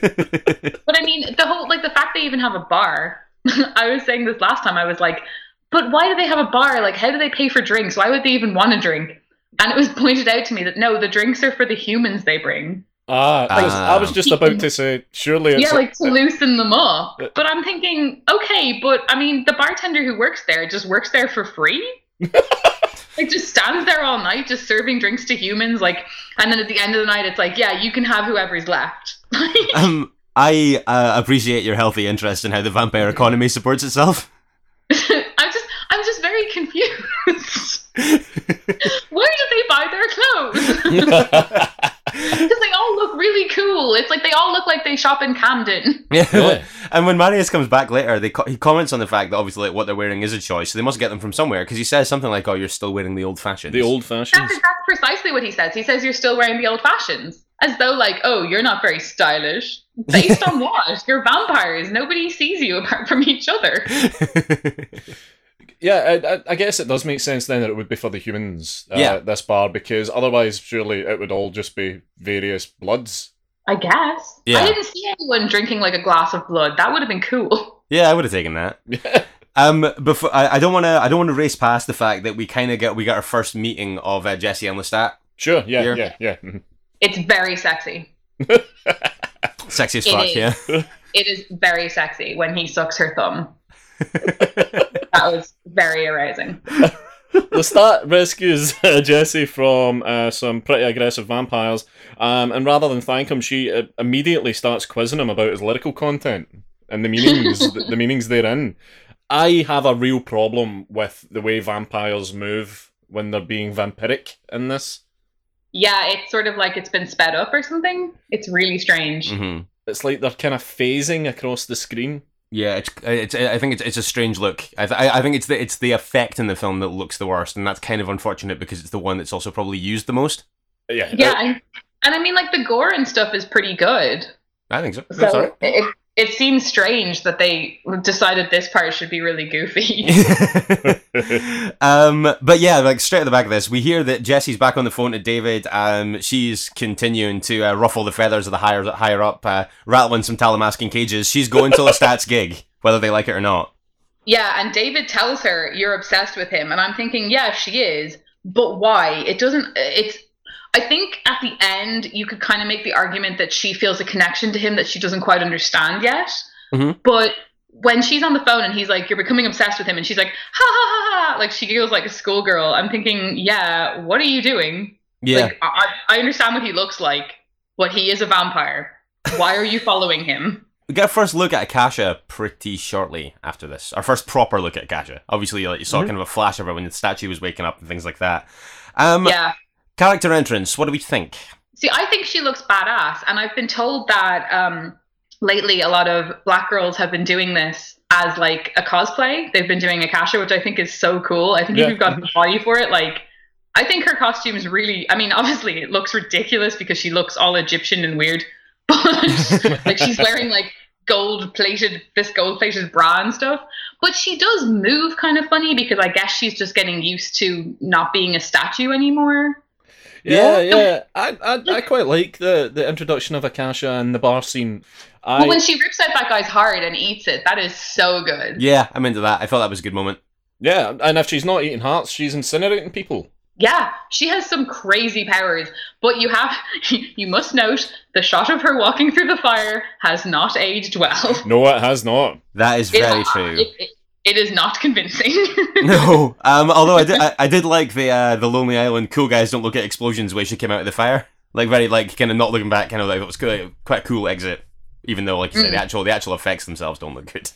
But I mean, the whole like the fact they even have a bar. [LAUGHS] I was saying this last time. I was like, but why do they have a bar? Like, how do they pay for drinks? Why would they even want to drink? And it was [LAUGHS] pointed out to me that no, the drinks are for the humans they bring. Ah, I was- I was just about to say, surely it's yeah, like to loosen them up. Uh, But I'm thinking, okay, but I mean, the bartender who works there just works there for free. Like just stands there all night, just serving drinks to humans. Like, and then at the end of the night, it's like, yeah, you can have whoever's left. [LAUGHS] Um, I uh, appreciate your healthy interest in how the vampire economy supports itself. [LAUGHS] I'm just, I'm just very confused. [LAUGHS] Where do they buy their clothes? Because they all look really cool. It's like they all look like they shop in Camden. [LAUGHS] Yeah. Yeah. And when Marius comes back later, they co- he comments on the fact that obviously like, what they're wearing is a choice, so they must get them from somewhere because he says something like, "Oh, you're still wearing the old fashions." the old fashions. That's, that's precisely what he says. He says you're still wearing the old fashions. As though, like, oh, you're not very stylish. Based on [LAUGHS] what? You're vampires. Nobody sees you apart from each other. [LAUGHS] Yeah, I, I, I guess it does make sense then that it would be for the humans. Uh, Yeah. This bar because otherwise, surely it would all just be various bloods. I guess. Yeah. I didn't see anyone drinking like a glass of blood. That would have been cool. [LAUGHS] yeah, I would have taken that. [LAUGHS] Um, before I, I don't want to, I don't want to race past the fact that we kind of get we got our first meeting of uh, Jesse and Lestat, Sure. Yeah. Here. Yeah. Yeah. mhm. It's very sexy. [LAUGHS] sexy as fuck, is. yeah. It is very sexy when he sucks her thumb. [LAUGHS] that was very arousing. [LAUGHS] Lestat rescues uh, Jesse from uh, some pretty aggressive vampires, um, and rather than thank him, she uh, immediately starts quizzing him about his lyrical content and the meanings, the, the meanings therein. I have a real problem with the way vampires move when they're being vampiric in this. Yeah, it's sort of like it's been sped up or something. It's really strange. hmm It's like they're kind of phasing across the screen. Yeah, it's, it's I think it's it's a strange look. I, th- I I think it's the it's the effect in the film that looks the worst, and that's kind of unfortunate because it's the one that's also probably used the most. Yeah. Yeah, and, and I mean, like the gore and stuff is pretty good. I think so. So That's it, it seems strange that they decided this part should be really goofy. [LAUGHS] um, but yeah, like straight at the back of this, we hear that Jesse's back on the phone to David. Um, she's continuing to uh, ruffle the feathers of the higher higher up, uh, rattling some Talamascan cages. She's going to Lestat's [LAUGHS] gig, whether they like it or not. yeah, and David tells her you're obsessed with him, and I'm thinking, yeah, she is, but why? It doesn't. It's. I think at the end you could kind of make the argument that she feels a connection to him that she doesn't quite understand yet. Mhm. But when she's on the phone and he's like, "You're becoming obsessed with him," and she's like, "Ha ha ha ha!" Like she giggles like a schoolgirl. I'm thinking, yeah, what are you doing? Yeah, Like I, I understand what he looks like, but he is a vampire. Why are you following him? we get a first look at Akasha pretty shortly after this. Our first proper look at Akasha. Obviously, like you saw Mhm. kind of a flash of her when the statue was waking up and things like that. Um, Yeah. Character entrance. What do we think? See, I think she looks badass, and I've been told that um, lately a lot of black girls have been doing this as like a cosplay. They've been doing Akasha, which I think is so cool. I think Yeah. if you've got the body for it, like I think her costume is really. I mean, [LAUGHS] obviously it looks ridiculous because she looks all Egyptian and weird, [LAUGHS] but like she's wearing like gold plated this gold plated bra and stuff. But she does move kind of funny because I guess she's just getting used to not being a statue anymore. Yeah, yeah. I, I, I quite like the, the introduction of Akasha and the bar scene. I, But when she rips out that guy's heart and eats it, that is so good. Yeah, I'm into that. I thought that was a good moment. yeah, and if she's not eating hearts, she's incinerating people. Yeah, she has some crazy powers. But you have [LAUGHS] you must note the shot of her walking through the fire has not aged well. No, it has not. That is It- very true. It, it- it is not convincing. [LAUGHS] [LAUGHS] no, um, although I did, I, I did like the uh, the Lonely Island cool guys don't look at explosions way she came out of the fire. Like very like kind of not looking back, kind of like it was quite, quite a cool exit. Even though, like you said, the Mm. actual the actual effects themselves don't look good.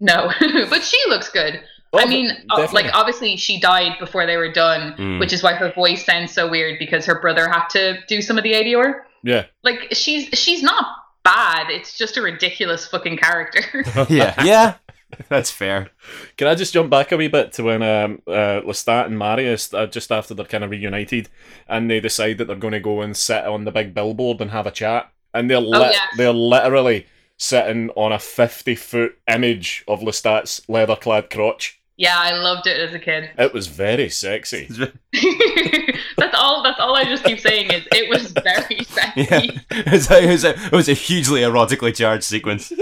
no, [LAUGHS] but she looks good. Oh, I mean, uh, definitely. like obviously she died before they were done, Mm. which is why her voice sounds so weird because her brother had to do some of the ADR. Yeah. Like she's she's not bad. It's just a ridiculous fucking character. yeah, yeah, [LAUGHS] that's fair. Can I just jump back a wee bit to when um, uh, Lestat and Marius, uh, just after they're kind of reunited, and they decide that they're going to go and sit on the big billboard and have a chat, and they're li- Oh, yes. they're literally sitting on a fifty foot image of Lestat's leather clad crotch. yeah, I loved it as a kid. It was very sexy. [LAUGHS] that's all. That's all I just keep saying is it was very [LAUGHS] sexy. Yeah, it was, a, it, was a, it was a hugely erotically charged sequence.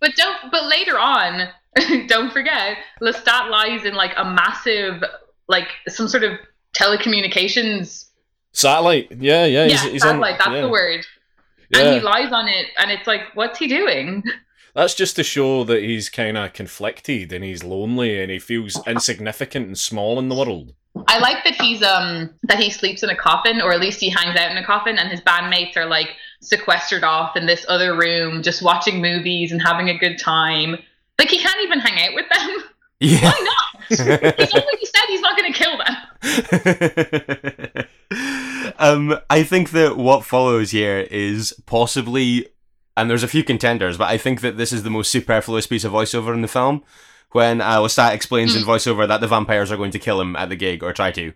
But don't. But later on, [LAUGHS] don't forget, Lestat lies in like a massive, like some sort of telecommunications Satellite. Yeah, yeah. yeah, He's, he's on. satellite. That's yeah, the word. Yeah. And he lies on it, and it's like, what's he doing? [LAUGHS] That's just to show that he's kind of conflicted and he's lonely and he feels insignificant and small in the world. I like that he's um that he sleeps in a coffin, or at least he hangs out in a coffin, and his bandmates are like sequestered off in this other room, just watching movies and having a good time. Like he can't even hang out with them. Yeah. Why not? [LAUGHS] he's already said he's not going to kill them. [LAUGHS] um, I think that what follows here is possibly, and there's a few contenders, but I think that this is the most superfluous piece of voiceover in the film. When uh, Lestat explains in voiceover that the vampires are going to kill him at the gig or try to.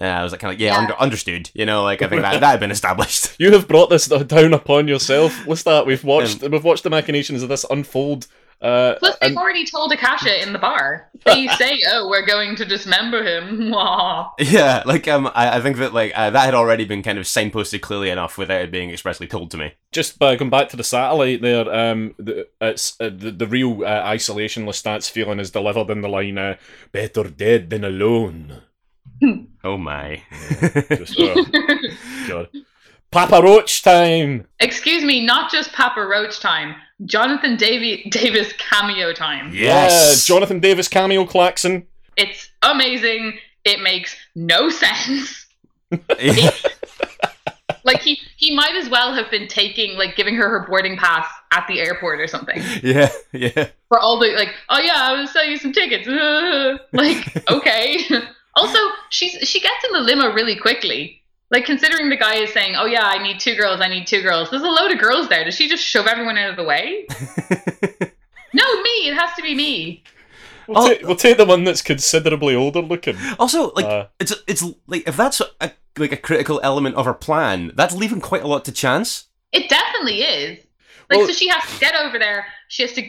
Uh, I was like, kind of like, yeah, Yeah. Under, understood. You know, like I think that [LAUGHS] that had been established. [LAUGHS] You have brought this down upon yourself. What's that? We've watched we've watched the machinations of this unfold. Uh, Plus, they've and already told Akasha in the bar. They [LAUGHS] say, "Oh, we're going to dismember him." Yeah, like um, I, I think that like uh, that had already been kind of signposted clearly enough without it being expressly told to me. just by going back to the satellite there, um, the, it's uh, the, the real uh, isolation Lestat's feeling is delivered in the line, uh, "Better dead than alone." Oh my. Just, [LAUGHS] oh, God. Papa Roach time. Excuse me, not just Papa Roach time. Jonathan Davy- Davis cameo time. Yes. Yeah, Jonathan Davis cameo klaxon. It's amazing. It makes no sense. [LAUGHS] Like he he might as well have been taking like giving her her boarding pass at the airport or something. yeah, yeah. For all the like, oh yeah, I was selling you some tickets. [LAUGHS] Like, okay. Also, she's she gets in the limo really quickly. Like considering the guy is saying, "Oh yeah, I need two girls. I need two girls." There's a load of girls there. Does she just shove everyone out of the way? [LAUGHS] no, me. It has to be me. We'll, Oh. ta- we'll take the one that's considerably older looking. Also, like Uh, it's it's like if that's a, like a critical element of her plan, that's leaving quite a lot to chance. It definitely is. Like, Well- so she has to get over there. She has to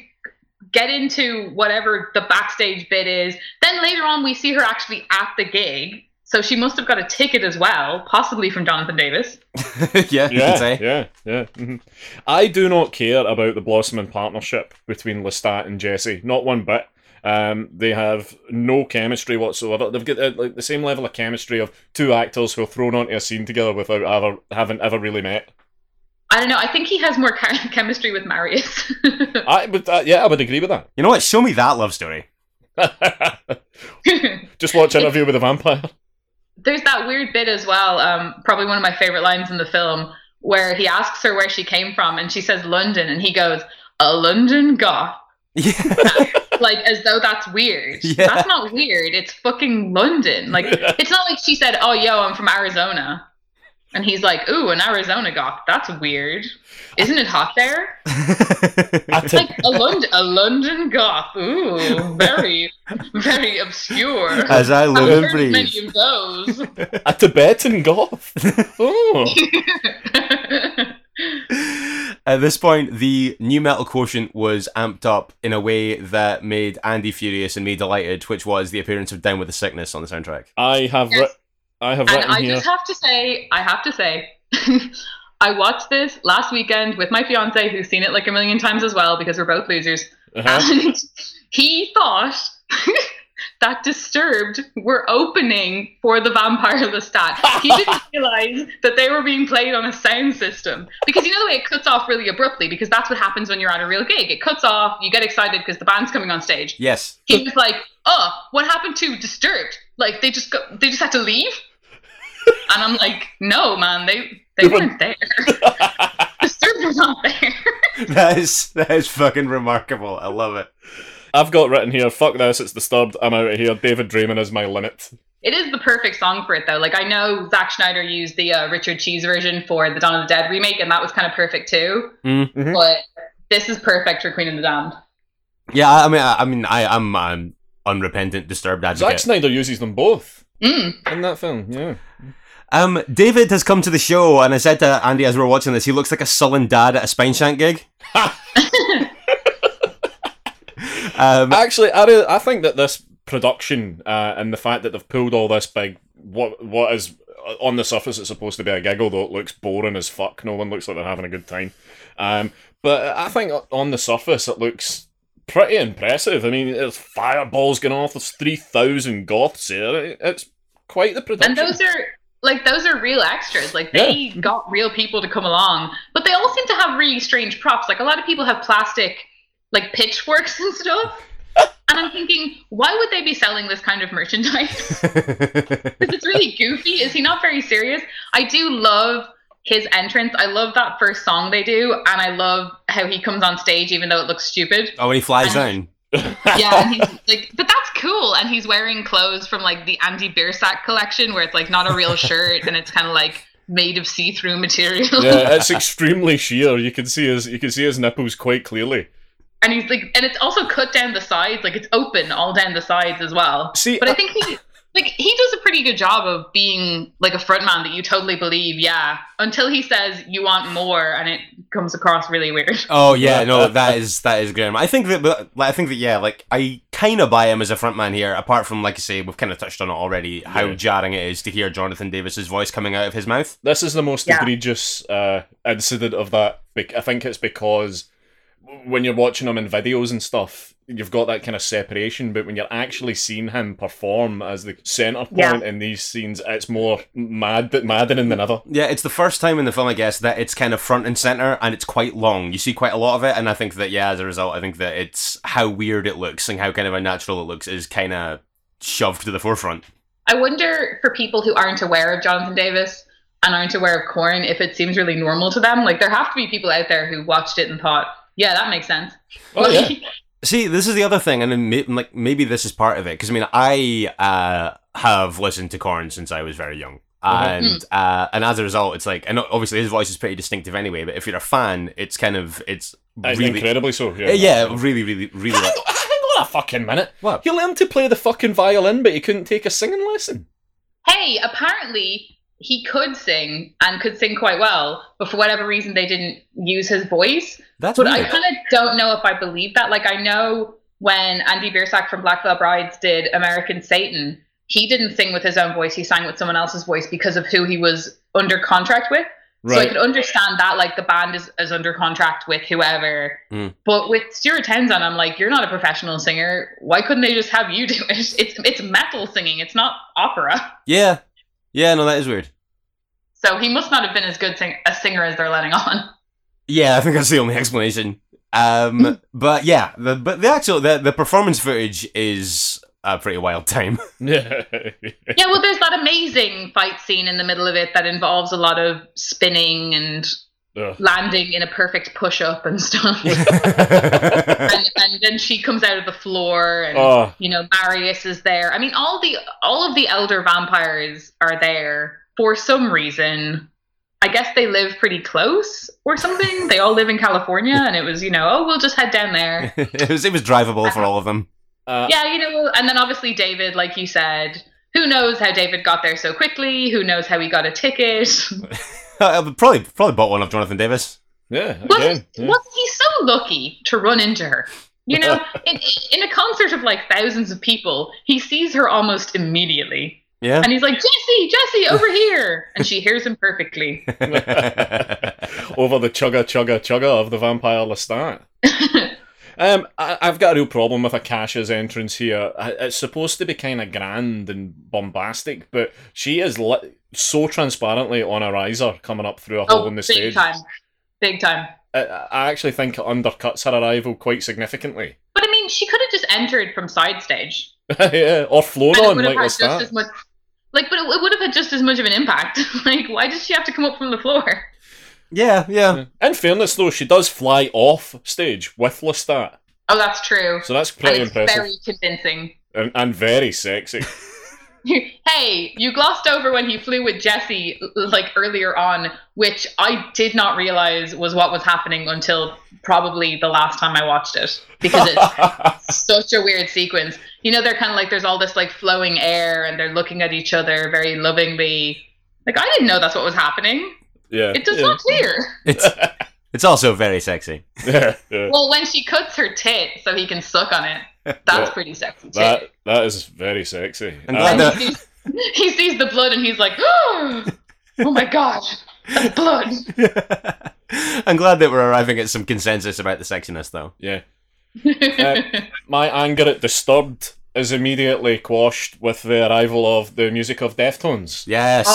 get into whatever the backstage bit is. Then later on, we see her actually at the gig. So she must have got a ticket as well, possibly from Jonathan Davis. [LAUGHS] yeah, you yeah, say. yeah, yeah. mhm. I do not care about the blossoming partnership between Lestat and Jesse. Not one bit. Um, they have no chemistry whatsoever. They've got uh, like the same level of chemistry of two actors who are thrown onto a scene together without ever having ever really met. I don't know. I think he has more [LAUGHS] cha- chemistry with Marius. [LAUGHS] I would, uh, yeah, I would agree with that. You know what? Show me that love story. [LAUGHS] Just watch Interview with a Vampire. There's that weird bit as well. Um, probably one of my favorite lines in the film, where he asks her where she came from, and she says London, and he goes, "A London goth." Yeah, like as though that's weird. Yeah. That's not weird. It's fucking London. Like it's not like she said, "Oh, yo, I'm from Arizona," and he's like, "Ooh, an Arizona goth. That's weird. Isn't it hot there?" [LAUGHS] At Like a London, a London goth. Ooh, very, very obscure. as I live I've and breathe. many of those. a Tibetan goth. [LAUGHS] Oh. At this point, the nu metal quotient was amped up in a way that made Andy furious and me delighted, which was the appearance of Down with the Sickness on the soundtrack. I have Yes. Writ- I have and I here. just have to say, I have to say, [LAUGHS] I watched this last weekend with my fiance, who's seen it like a million times as well because we're both losers. Uh-huh. And [LAUGHS] he thought [LAUGHS] that Disturbed were opening for the Vampire Lestat. He didn't realize that they were being played on a sound system. Because you know the way it cuts off really abruptly, because that's what happens when you're at a real gig. It cuts off, you get excited because the band's coming on stage. Yes. He was like, "Oh, what happened to Disturbed? Like they just go, they just had to leave." And I'm like, "No, man, they they They were- weren't there. [LAUGHS] Disturbed was not there." [LAUGHS] That is that is fucking remarkable. I love it. I've got written here, fuck this, it's disturbed, I'm out of here. David Draiman is my limit. It is the perfect song for it, though. Like I know Zack Snyder used the uh, Richard Cheese version for the Dawn of the Dead remake, and that was kind of perfect too. Mm. Mhm. But this is perfect for Queen of the Damned. Yeah, I I mean, I, I mean, I, I'm an unrepentant, disturbed Zack advocate. Snyder uses them both Mm. in that film, yeah. Um, David has come to the show, and I said to Andy as we were watching this, he looks like a sullen dad at a Spineshank gig. [LAUGHS] um, Actually, I, I think that this production uh, and the fact that they've pulled all this big, what what is uh, on the surface it's supposed to be a giggle, though it looks boring as fuck. No one looks like they're having a good time. Um, but I think on the surface it looks pretty impressive. I mean, there's fireballs going off. There's three thousand goths here. It's quite the production. And those are like those are real extras. Like they [LAUGHS] got real people to come along, but they all seem to have really strange props. Like a lot of people have plastic, like pitchforks [LAUGHS] and stuff. And I'm thinking, why would they be selling this kind of merchandise? [LAUGHS] Because it's really goofy. Is he not very serious? I do love his entrance. I love that first song they do, and I love how he comes on stage even though it looks stupid. oh, when he flies down. Yeah, and he's [LAUGHS] like, but that's cool. And he's wearing clothes from like the Andy Biersack collection, where it's like not a real [LAUGHS] shirt and it's kind of like made of see-through material. yeah, it's [LAUGHS] extremely sheer. You can see his you can see his nipples quite clearly. and he's like, and it's also cut down the sides, like it's open all down the sides as well. See, But I uh, think he, like, he does a pretty good job of being like a frontman that you totally believe. Yeah, until he says you want more, and it comes across really weird. [LAUGHS] Oh yeah, no, that is that is grim. I think that, but I think that yeah, like I kind of buy him as a frontman here. Apart from like I say, we've kind of touched on it already. How Yeah. jarring it is to hear Jonathan Davis's voice coming out of his mouth. This is the most Yeah. egregious uh, incident of that. I think it's because when you're watching him in videos and stuff, you've got that kind of separation. But when you're actually seeing him perform as the center Yeah. point in these scenes, it's more mad, maddening than ever. Yeah, it's the first time in the film, I guess, that it's kind of front and center and it's quite long. You see quite a lot of it, and I think that yeah, as a result, I think that it's how weird it looks and how kind of unnatural it looks is kind of shoved to the forefront. I wonder for people who aren't aware of Jonathan Davis and aren't aware of Korn, if it seems really normal to them. Like there have to be people out there who watched it and thought, "Yeah, that makes sense." Oh, yeah. [LAUGHS] See, this is the other thing, and then may- like maybe this is part of it because I mean, I uh, have listened to Korn since I was very young, and uh, and as a result, it's like, and obviously his voice is pretty distinctive anyway. But if you're a fan, it's kind of it's Uh, really, Incredibly so. yeah, yeah, really, really, really. Hang on, hang on a fucking minute. What? He learned to play the fucking violin, but he couldn't take a singing lesson. hey, apparently he could sing and could sing quite well, but for whatever reason they didn't use his voice. That's But I kind of don't know if I believe that. Like I know when Andy Biersack from Black Veil Brides did American Satan, he didn't sing with his own voice. He sang with someone else's voice because of who he was under contract with. So I could understand that, like the band is, is under contract with whoever. Mm. But with Stuart Townsend, I'm like, you're not a professional singer. Why couldn't they just have you do it? [LAUGHS] It's it's metal singing. It's not opera. yeah, yeah, no, that is weird. So he must not have been as good sing- a singer as they're letting on. [LAUGHS] Yeah, I think that's the only explanation. Um, [LAUGHS] but yeah, the but the actual the the performance footage is a pretty wild time. [LAUGHS] Yeah. Yeah, well, there's that amazing fight scene in the middle of it that involves a lot of spinning and Ugh. landing in a perfect push up and stuff. [LAUGHS] [LAUGHS] and, and then she comes out of the floor and Oh, you know marius is there. I mean all the all of the elder vampires are there for some reason. I guess they live pretty close or something. They all live in california and it was you know oh we'll just head down there. [LAUGHS] It was it was drivable for all of them. uh, yeah you know and then obviously david like you said who knows how david got there so quickly? Who knows how he got a ticket I [LAUGHS] would uh, probably probably bought one of Jonathan Davis. yeah, again. wasn't, yeah. wasn't he so lucky to run into her you know [LAUGHS] in, in a concert of like thousands of people he sees her almost immediately Yeah. And he's like, Jesse, Jesse, over here. And she hears him perfectly. [LAUGHS] Over the chugga chugga chugga of the vampire Lestat. Um, I, I've got a real problem with Akasha's entrance here. It's supposed to be kind of grand and bombastic, but she is li- so transparently on a riser coming up through a hole oh, in the big stage. time. Big time. I, I actually think it undercuts her arrival quite significantly. But I mean, she could have just entered from side stage. [LAUGHS] yeah, or flown on have like just as much. Like, but it, it would have had just as much of an impact. [LAUGHS] like, why does she have to come up from the floor? Yeah, yeah. In fairness, though, she does fly off stage with Lestat, Oh, that's true. so that's pretty it's impressive very convincing. and, and very sexy. [LAUGHS] hey, you glossed over when he flew with Jesse like earlier on, which I did not realize was what was happening until probably the last time I watched it because it's [LAUGHS] such a weird sequence. You know, they're kind of like there's all this like flowing air and they're looking at each other very lovingly. Like I didn't know that's what was happening. Yeah, It does yeah. not clear. It's it's also very sexy. [LAUGHS] yeah, yeah. Well, when she cuts her tit so he can suck on it, that's Yeah. pretty sexy too. That that is very sexy. I'm Uh, glad And he, sees, he sees the blood and he's like, [GASPS] oh my god, that's blood. [LAUGHS] I'm glad that we're arriving at some consensus about the sexiness, though. yeah. [LAUGHS] my anger at Disturbed is immediately quashed with the arrival of the music of Deftones. Yes.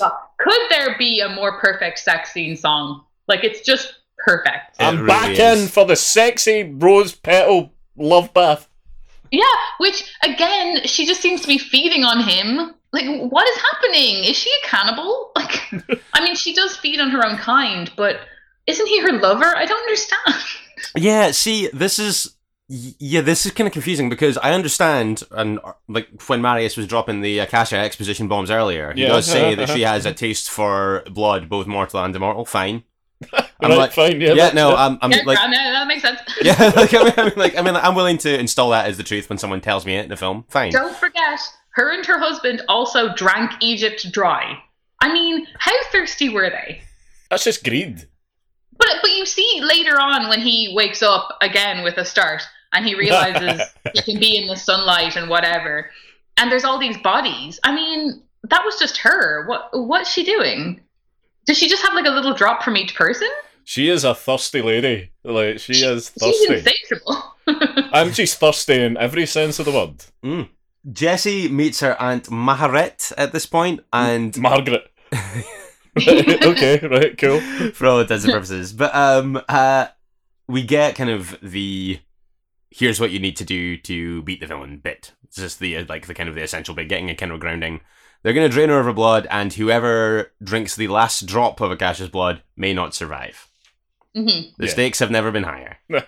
Oh my god. Could there be a more perfect sex scene song? Like it's just perfect. It I'm really back is. in for the sexy rose petal love bath. Yeah, which again, she just seems to be feeding on him. Like, what is happening? Is she a cannibal? [LAUGHS] Like, I mean, she does feed on her own kind, but isn't he her lover? I don't understand. Yeah, see, this is y- yeah, this is kind of confusing because I understand, and uh, like when Marius was dropping the Akasha exposition bombs earlier, he Yeah. does say that she has a taste for blood, both mortal and immortal. Fine. [LAUGHS] I'm right, like- fine, yeah. Yeah, no, it. I'm, I'm yeah, like, Graham, yeah, that makes sense. [LAUGHS] yeah, [LAUGHS] like, I mean, I mean, like, I mean, I'm willing to install that as the truth when someone tells me it in the film. Fine. Don't forget, her and her husband also drank Egypt dry. I mean, how thirsty were they? That's just greed. But but you see later on when he wakes up again with a start and he realizes he can be in the sunlight and whatever, and there's all these bodies. I mean, that was just her. What what's she doing? Does she just have like a little drop from each person? She is a thirsty lady. Like she is thirsty. [LAUGHS] She's thirsty. insatiable. [LAUGHS] and she's thirsty in every sense of the word. Jesse meets her aunt Maharet at this point, and [LAUGHS] Margaret. okay, right, cool. for all intents and purposes. But um, uh, we get kind of the here's what you need to do to beat the villain bit. It's just the uh, like the kind of the essential bit, getting a kind of grounding. They're gonna drain her of her blood, and whoever drinks the last drop of Akasha's blood may not survive. hmm The Yeah. stakes have never been higher. [LAUGHS] yeah,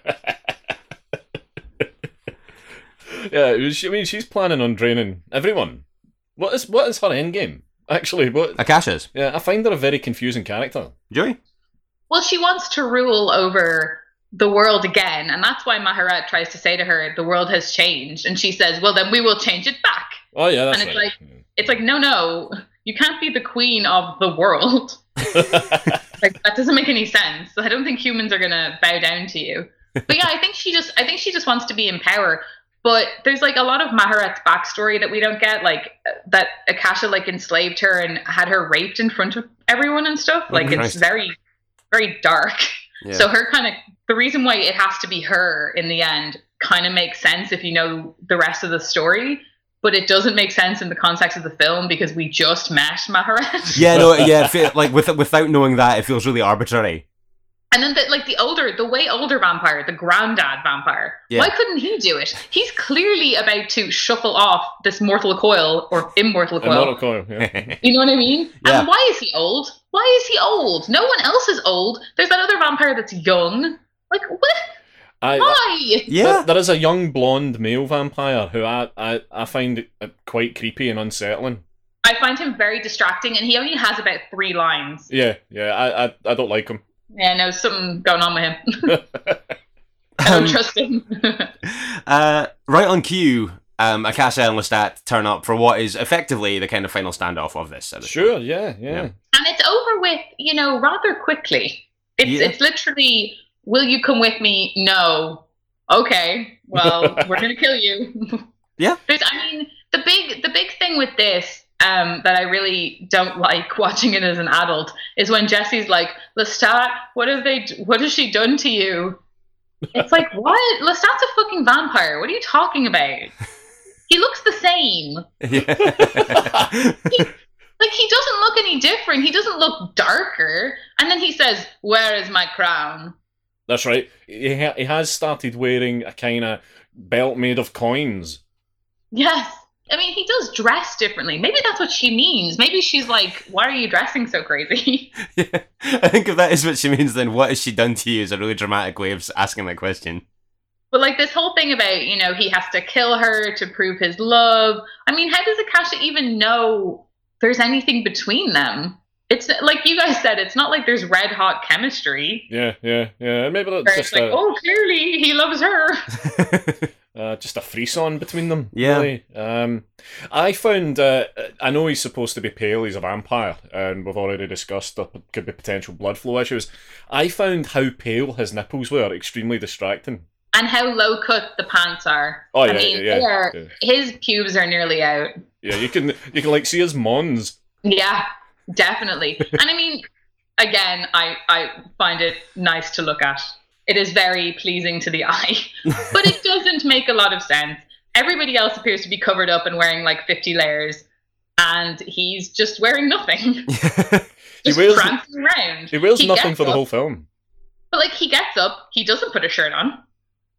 it I mean, she's planning on draining everyone. What is what is her end game? Actually, what? Akasha's, Yeah, I find her a very confusing character. Joey. Well, she wants to rule over the world again, and that's why Maharet tries to say to her, "The world has changed," and she says, "Well, then we will change it back." Oh yeah, that's And it's right. It's like, no, no, you can't be the queen of the world. [LAUGHS] like that doesn't make any sense. I don't think humans are gonna bow down to you. But yeah, I think she just I think she just wants to be in power. But there's like a lot of Maharet's backstory that we don't get, like that Akasha like enslaved her and had her raped in front of everyone and stuff. Oh, like it's Christ. very, very dark. Yeah. So her kind of the reason why it has to be her in the end kind of makes sense if you know the rest of the story. But it doesn't make sense in the context of the film because we just met Maharet. yeah, no, [LAUGHS] yeah, it fe- like with, without knowing that, it feels really arbitrary. And then, the, like the older, the way older vampire, the granddad vampire, Yeah. why couldn't he do it? He's clearly about to shuffle off this mortal coil or immortal coil. Immortal Coil, yeah. You know what I mean? Yeah. And why is he old? Why is he old? No one else is old. There's that other vampire that's young. Like what? I, Why? yeah, There- there is a young blonde male vampire who I, I, I find uh, quite creepy and unsettling. I find him very distracting, and he only has about three lines. Yeah, yeah, I, I, I don't like him. Yeah, no, something going on with him. [LAUGHS] I don't Um, trust him. [LAUGHS] Uh, right on cue, um, Akasha and Lestat turn up for what is effectively the kind of final standoff of this. episode. Sure, yeah, yeah. Yeah. and it's over with, you know, rather quickly. It's Yeah. it's literally, will you come with me? No. Okay. Well, [LAUGHS] we're gonna kill you. [LAUGHS] Yeah. There's, I mean, the big the big thing with this um, that I really don't like [LAUGHS] watching it as an adult is when Jesse's like, Lestat, what have they? What has she done to you? It's like what? Lestat's a fucking vampire. What are you talking about? He looks the same. Yeah. [LAUGHS] Like he doesn't look any different. He doesn't look darker. And then he says, "Where is my crown?" That's right. He, ha- he has started wearing a kind of belt made of coins. Yes. I mean, he does dress differently. Maybe that's what she means. Maybe she's like, "Why are you dressing so crazy?" [LAUGHS] Yeah. I think if that is what she means, then what has she done to you is a really dramatic way of asking that question. But like this whole thing about, you know, he has to kill her to prove his love. I mean, how does Akasha even know there's anything between them? It's like you guys said. It's not like there's red hot chemistry. Yeah, yeah, yeah. And Maybe that's just like, a, oh, clearly he loves her. [LAUGHS] [LAUGHS] uh, just a frisson between them. Yeah. Really. Um, I found. Uh, I know he's supposed to be pale. He's a vampire, and we've already discussed there could be potential blood flow issues. I found how pale his nipples were extremely distracting. And how low cut the pants are. Oh, I yeah, mean, yeah, are, yeah. his pubes are nearly out. Yeah, you can you can like see his mons. Yeah, definitely. [LAUGHS] and I mean, again, I I find it nice to look at. It is very pleasing to the eye, [LAUGHS] but it doesn't make a lot of sense. everybody else appears to be covered up and wearing like 50 layers, and he's just wearing nothing. [LAUGHS] He wears- prancing around. He wears He nothing for the whole film. But like he gets up, he doesn't put a shirt on,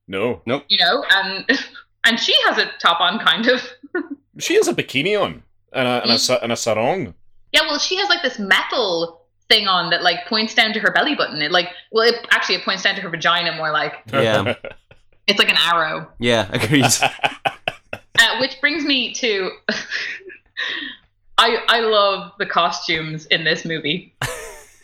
No. Nope. You know, and [LAUGHS] and she has a top on, kind of. [LAUGHS] She has a bikini on and a, and a, and a sarong. Yeah, well, she has like this metal thing on that like points down to her belly button. It like, well, it, actually, it points down to her vagina more like Yeah. [LAUGHS] it's like an arrow. yeah, agreed. Uh, which brings me to, I I love the costumes in this movie.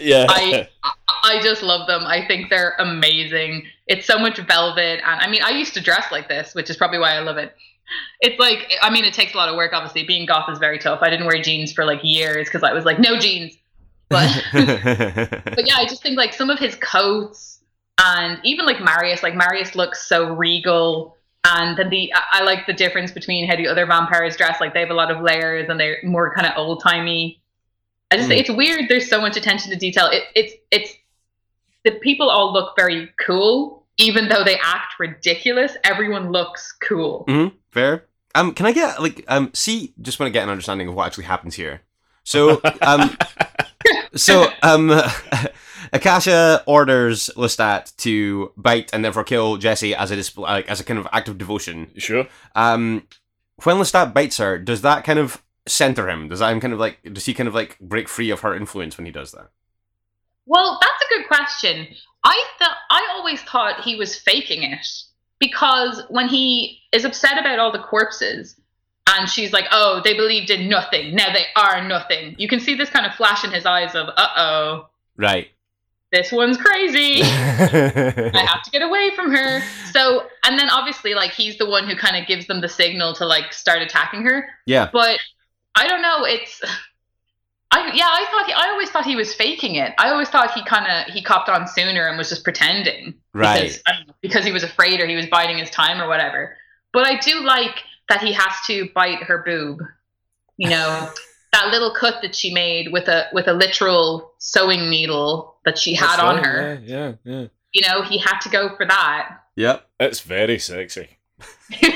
Yeah. I [LAUGHS] I just love them. I think they're amazing. It's so much velvet, and I mean, I used to dress like this, which is probably why I love it. It's like, I mean, it takes a lot of work. Obviously, being goth is very tough. I didn't wear jeans for like years because I was like, no jeans. But [LAUGHS] [LAUGHS] but yeah, I just think like some of his coats and even like Marius, like Marius looks so regal. And then the I I like the difference between how the other vampires dress. Like they have a lot of layers and they're more kind of old timey. I just Mm. it's weird. There's so much attention to detail. It, it's it's the people all look very cool, even though they act ridiculous. Everyone looks cool. Fair. Um, can I get like um? See, just want to get an understanding of what actually happens here. So um, [LAUGHS] so um, [LAUGHS] Akasha orders Lestat to bite and therefore kill Jesse as a display, like as a kind of act of devotion. sure. Um, when Lestat bites her, does that kind of center him? Does that kind of like does he kind of like break free of her influence when he does that? Well, that's a good question. I thought I always thought he was faking it because when he is upset about all the corpses and she's like, "Oh, they believed in nothing. Now they are nothing." You can see this kind of flash in his eyes of, "Uh-oh, Right. this one's crazy. [LAUGHS] I have to get away from her." So, and then obviously like he's the one who kind of gives them the signal to like start attacking her. yeah. But I don't know. It's I yeah. I thought he, I always thought he was faking it. I always thought he kind of he copped on sooner and was just pretending Right. because, I don't know, because he was afraid or he was biding his time or whatever. But I do like that he has to bite her boob. You know [LAUGHS] that little cut that she made with a with a literal sewing needle that she had That's on right, her. Yeah, yeah, yeah. You know he had to go for that. Yep. It's very sexy. [LAUGHS]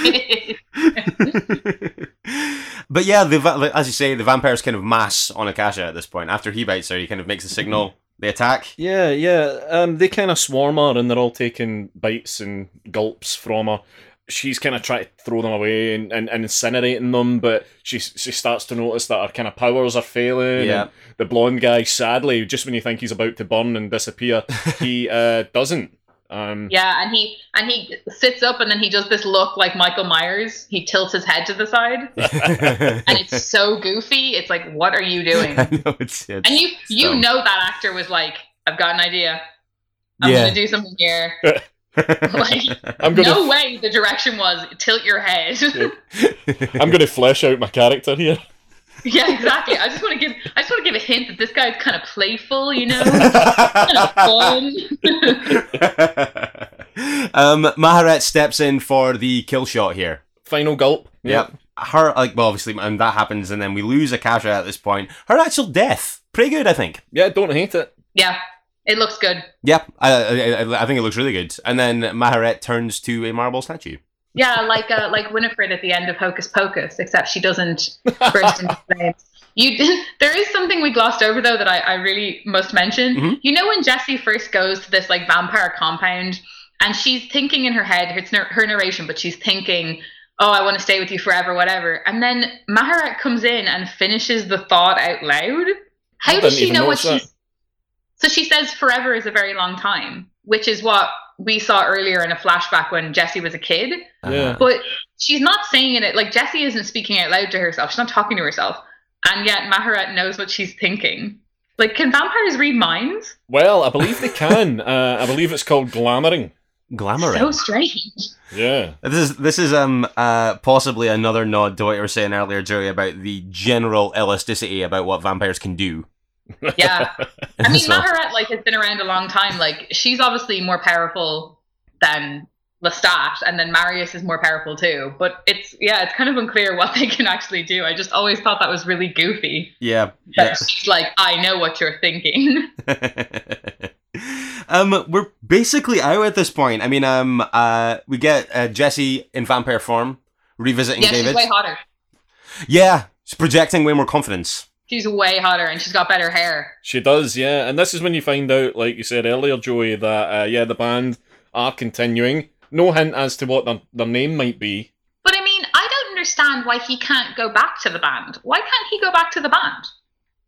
[LAUGHS] but yeah, the as you say, the vampires kind of mass on Akasha at this point. After he bites her, he kind of makes a signal. They attack. Yeah, yeah. Um, they kind of swarm her, and they're all taking bites and gulps from her. She's kind of trying to throw them away and, and, and incinerating them, but she she starts to notice that her kind of powers are failing. Yeah. the blonde guy, sadly, just when you think he's about to burn and disappear, he [LAUGHS] uh, doesn't. Um, Yeah, and he and he sits up and then he does this look like Michael Myers. He tilts his head to the side, [LAUGHS] and it's so goofy. It's like, what are you doing? [LAUGHS] I know it's, it's And you you dumb. know that actor was like, I've got an idea. I'm Yeah. gonna do something here. [LAUGHS] Like, I'm gonna no way. The direction was tilt your head. I'm going to flesh out my character here. [LAUGHS] yeah, exactly. I just want to give I just want to give a hint that this guy's kind of playful. You know, kind of fun. [LAUGHS] um, Maharet steps in for the kill shot here. Final gulp. Yep. Her like well, obviously, and that happens, and then we lose Akasha at this point. Her actual death, pretty good, I think. Yeah, don't hate it. yeah, it looks good. Yep, I, I, I think it looks really good. And then Maharet turns to a marble statue. Yeah, like uh, like Winifred at the end of Hocus Pocus, except she doesn't burst into [LAUGHS] flames. You, [LAUGHS] there is something we glossed over though that I, I really must mention. Mhm. You know when Jesse first goes to this like vampire compound, and she's thinking in her head, it's nar- her narration, but she's thinking, "Oh, I want to stay with you forever, whatever." And then Maharet comes in and finishes the thought out loud. How does she know what she's? So she says, "Forever is a very long time," which is what we saw earlier in a flashback when Jesse was a kid. Yeah. But she's not saying it like Jesse isn't speaking out loud to herself. She's not talking to herself. And yet Maharet knows what she's thinking. Like, can vampires read minds? Well, I believe they can. [LAUGHS] uh, I believe it's called glamoring. Glamour. So strange. Yeah. This is this is um uh possibly another nod to what you were saying earlier, Joey, about the general elasticity about what vampires can do. Yeah. [LAUGHS] I mean, So- Maharet like has been around a long time. Like, she's obviously more powerful than Lestat, and then Marius is more powerful too. But it's yeah, it's kind of unclear what [LAUGHS] they can actually do. I just always thought that was really goofy. Yeah. That she's like, I know what you're thinking. [LAUGHS] Um, we're basically out at this point. I mean, um, uh, we get uh, Jesse in vampire form revisiting Yeah, David. she's way hotter. Yeah, she's projecting way more confidence. She's way hotter, and she's got better hair. She does, yeah. And this is when you find out, like you said earlier, Joey, that uh, yeah, the band are continuing. No hint as to what their, their name might be. But I mean, I don't understand why he can't go back to the band. Why can't he go back to the band?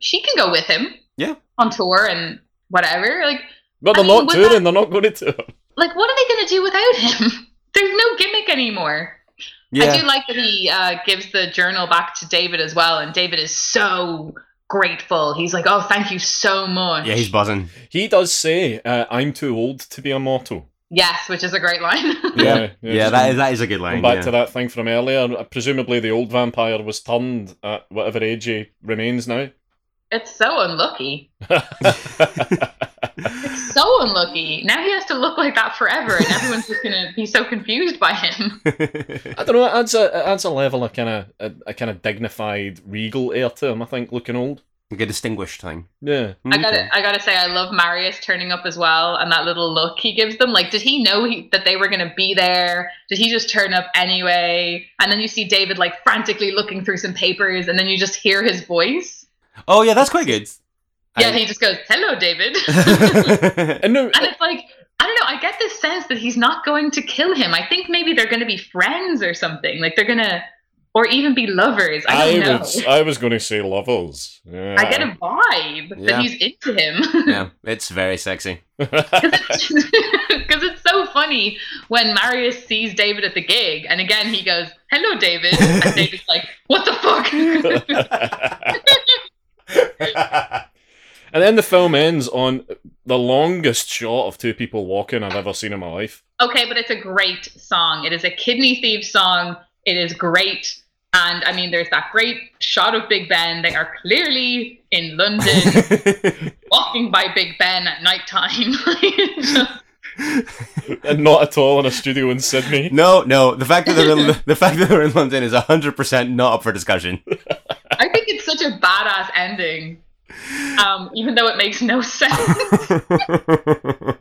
She can go with him. Yeah. On tour and whatever. Like, But they're I mean, not touring. that- They're not going to tour. like what are they going to do without him? [LAUGHS] There's no gimmick anymore. Yeah, I do like that he uh, gives the journal back to David as well, and David is so grateful. He's like, "Oh, thank you so much." yeah, he's buzzing. He does say, uh, "I'm too old to be a mortal." yes, which is a great line. [LAUGHS] Yeah, yeah. Yeah, that is that is a good line. Back yeah. to that thing from earlier, presumably the old vampire was turned at whatever age he remains now. It's so unlucky. [LAUGHS] It's so unlucky. Now he has to look like that forever, and everyone's just going to be so confused by him. [LAUGHS] I don't know. It adds a it adds a level of kind of a, a kind of dignified, regal air to him. I think looking old. Like a distinguished time. Yeah. I gotta, I gotta say, I love Marius turning up as well, and that little look he gives them. Like, did he know he, that they were gonna be there? Did he just turn up anyway? And then you see David like frantically looking through some papers, and then you just hear his voice. Oh yeah, that's quite good. Yeah, I- he just goes, "Hello, David," [LAUGHS] [LAUGHS] And no, and it's like. I don't know. I get this sense that he's not going to kill him. I think maybe they're going to be friends or something. Like they're gonna, or even be lovers. I I, don't know. would. I was going to say lovers. Yeah. I get a vibe Yeah. that he's into him. [LAUGHS] yeah, it's very sexy. Because it's, so funny when Marius sees David at the gig, and again he goes, "Hello, David," and David's like, "What the fuck?" And then the film ends on the longest shot of two people walking I've ever seen in my life. okay, but it's a great song. It is a Kidney Thieves song. It is great. And I mean, there's that great shot of Big Ben. They are clearly in London, [LAUGHS] walking by Big Ben at nighttime. Just- [LAUGHS] and not at all in a studio in Sydney. no, no. The fact that they're in, [LAUGHS] the fact that they're in London is hundred percent not up for discussion. I think it's such a badass ending, um, even though it makes no sense. [LAUGHS]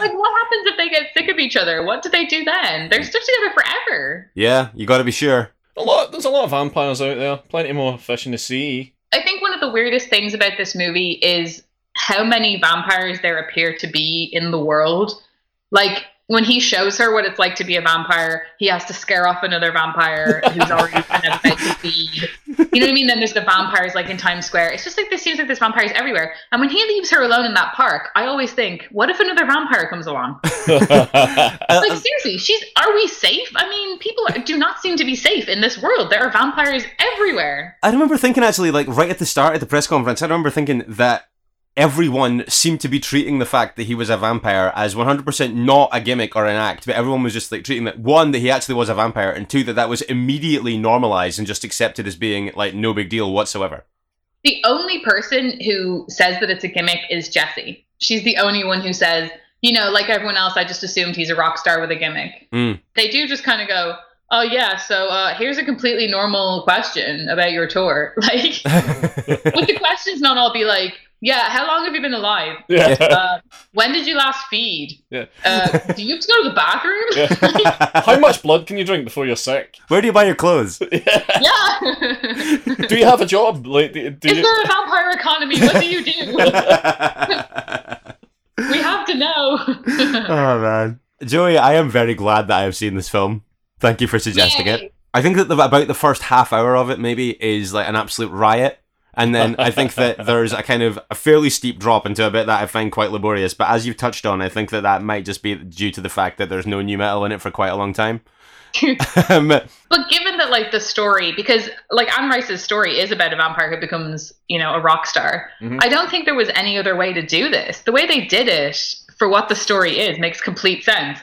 Like, what happens if they get sick of each other? What do they do then? They're stuck together forever. yeah, you got to be sure. A lot. There's a lot of vampires out there. Plenty more fish in the sea. I think one of the weirdest things about this movie is how many vampires there appear to be in the world. Like, when he shows her what it's like to be a vampire, he has to scare off another vampire who's already [LAUGHS] kind of about to feed. You know what I mean? Then there's the vampires like in Times Square. It's just like this seems like there's vampires everywhere. And when he leaves her alone in that park, I always think, what if another vampire comes along? [LAUGHS] Like seriously she's are we safe i mean people are, do not seem to be safe in this world there are vampires everywhere I remember thinking actually, like right at the start at the press conference, I remember thinking that everyone seemed to be treating the fact that he was a vampire as 100% not a gimmick or an act, but everyone was just like treating that one that he actually was a vampire, and two that that was immediately normalized and just accepted as being like no big deal whatsoever. the only person who says that it's a gimmick is Jesse she's the only one who says you know like everyone else i just assumed he's a rock star with a gimmick Mm. they do just kind of go oh yeah so uh, here's a completely normal question about your tour [LAUGHS] like [LAUGHS] would the questions not all be like yeah how long have you been alive yeah. uh, when did you last feed Yeah. uh, do you have to go to the bathroom Yeah. [LAUGHS] How much blood can you drink before you're sick? Where do you buy your clothes? [LAUGHS] yeah Do you have a job? Like, do, do Is you? there a vampire economy? What do you do? [LAUGHS] we have to know. oh man, Joey, I am very glad that I have seen this film. Thank you for suggesting it. I think that the, about the first half hour of it maybe is like an absolute riot. And then I think that [LAUGHS] there's a kind of a fairly steep drop into a bit that I find quite laborious. But as you've touched on, I think that that might just be due to the fact that there's no nu metal in it for quite a long time. [LAUGHS] um, But given that, like, the story, because, like, Anne Rice's story is about a vampire who becomes, you know, a rock star, Mhm. I don't think there was any other way to do this. The way they did it, for what the story is, makes complete sense.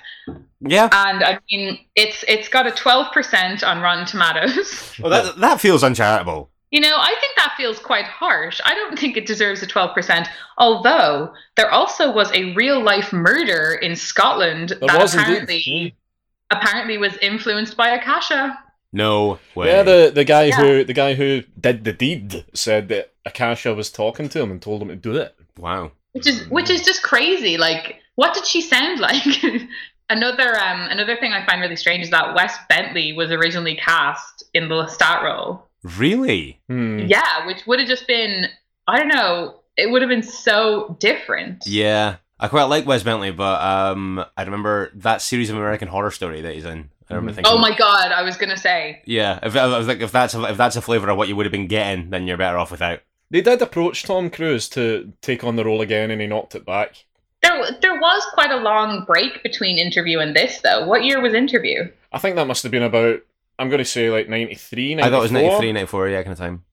yeah, And I mean, it's it's got a 12% on Rotten Tomatoes. well, that that feels uncharitable. You know, I think that feels quite harsh. I don't think it deserves a 12%, although there also was a real life murder in Scotland There that was apparently indeed. apparently was influenced by Akasha. No way. Yeah, the the guy Yeah. who the guy who did the deed said that Akasha was talking to him and told him to do it. wow. which is which is just crazy. Like, what did she sound [LAUGHS] like? another um another thing I find really strange is that Wes Bentley was originally cast in the Lestat role. Really? Hmm. Yeah, which would have just been I don't know. It would have been so different. Yeah. I quite like Wes Bentley, but um, I remember that series of American Horror Story that he's in. I remember Mhm. thinking, Oh my god, I was gonna say. yeah. If I was like, if that's a, if that's a flavor of what you would have been getting, then you're better off without. They did approach Tom Cruise to take on the role again, and he knocked it back. There, there was quite a long break between interview and this, though. What year was interview? I think that must have been about. I'm going to say like 93, 94. I thought it was 93, 94, yeah, kind of time.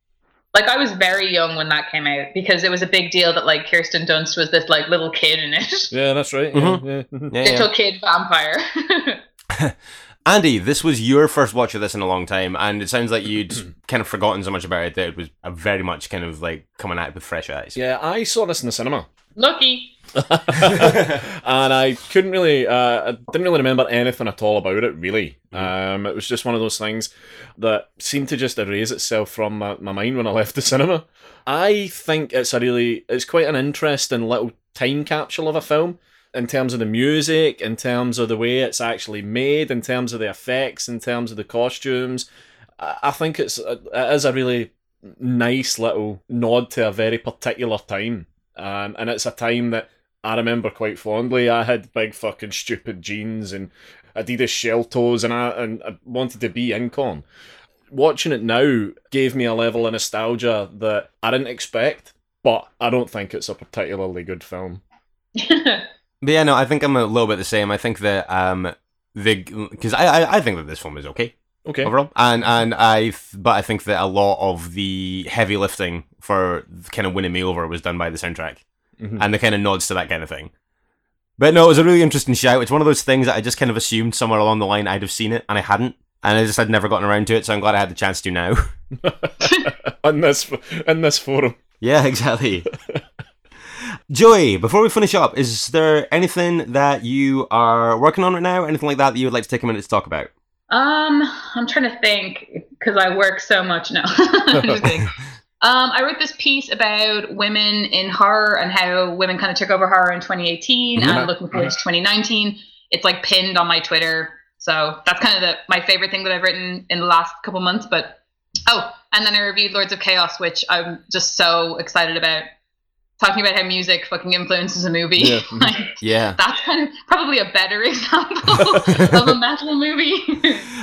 Like, I was very young when that came out because it was a big deal that like Kirsten Dunst was this like little kid in it, [LAUGHS] Yeah, that's right. Mhm. Yeah, yeah. mhm. Yeah, yeah. little kid vampire. [LAUGHS] [LAUGHS] Andy, this was your first watch of this in a long time, and it sounds like you'd [CLEARS THROAT] kind of forgotten so much about it that it was a very much kind of like coming at it with fresh eyes. yeah, I saw this in the cinema. Lucky. [LAUGHS] and I couldn't really, uh, I didn't really remember anything at all about it. Really, um, it was just one of those things that seemed to just erase itself from my, my mind when I left the cinema. I think it's a really, it's quite an interesting little time capsule of a film in terms of the music, in terms of the way it's actually made, in terms of the effects, in terms of the costumes. I, I think it's it is a really nice little nod to a very particular time. Um, and it's a time that I remember quite fondly. I had big fucking stupid jeans and Adidas shell toes, and I and I wanted to be Incon. Watching it now gave me a level of nostalgia that I didn't expect, but I don't think it's a particularly good film. [LAUGHS] But yeah, no, I think I'm a little bit the same. I think that um, the because I, I I think that this film is okay. Okay. overall. And and I, but I think that a lot of the heavy lifting for kind of winning me over was done by the soundtrack, Mhm. and the kind of nods to that kind of thing. But no, it was a really interesting shout. It's one of those things that I just kind of assumed somewhere along the line I'd have seen it, and I hadn't, and I just had never gotten around to it. So I'm glad I had the chance to now. [LAUGHS] [LAUGHS] in this in this forum. yeah, exactly. [LAUGHS] Joey, before we finish up, is there anything that you are working on right now? Anything like that that you would like to take a minute to talk about? Um, I'm trying to think because I work so much now. I'm just kidding. Um, I wrote this piece about women in horror and how women kind of took over horror in 2018, and Mhm. I'm looking forward to 2019. It's like pinned on my Twitter, so that's kind of the my favorite thing that I've written in the last couple months. But oh, and then I reviewed Lords of Chaos, which I'm just so excited about. Talking about how music fucking influences a movie. Yeah. [LAUGHS] like, Yeah. that's kind of probably a better [LAUGHS] example [LAUGHS] of a metal movie.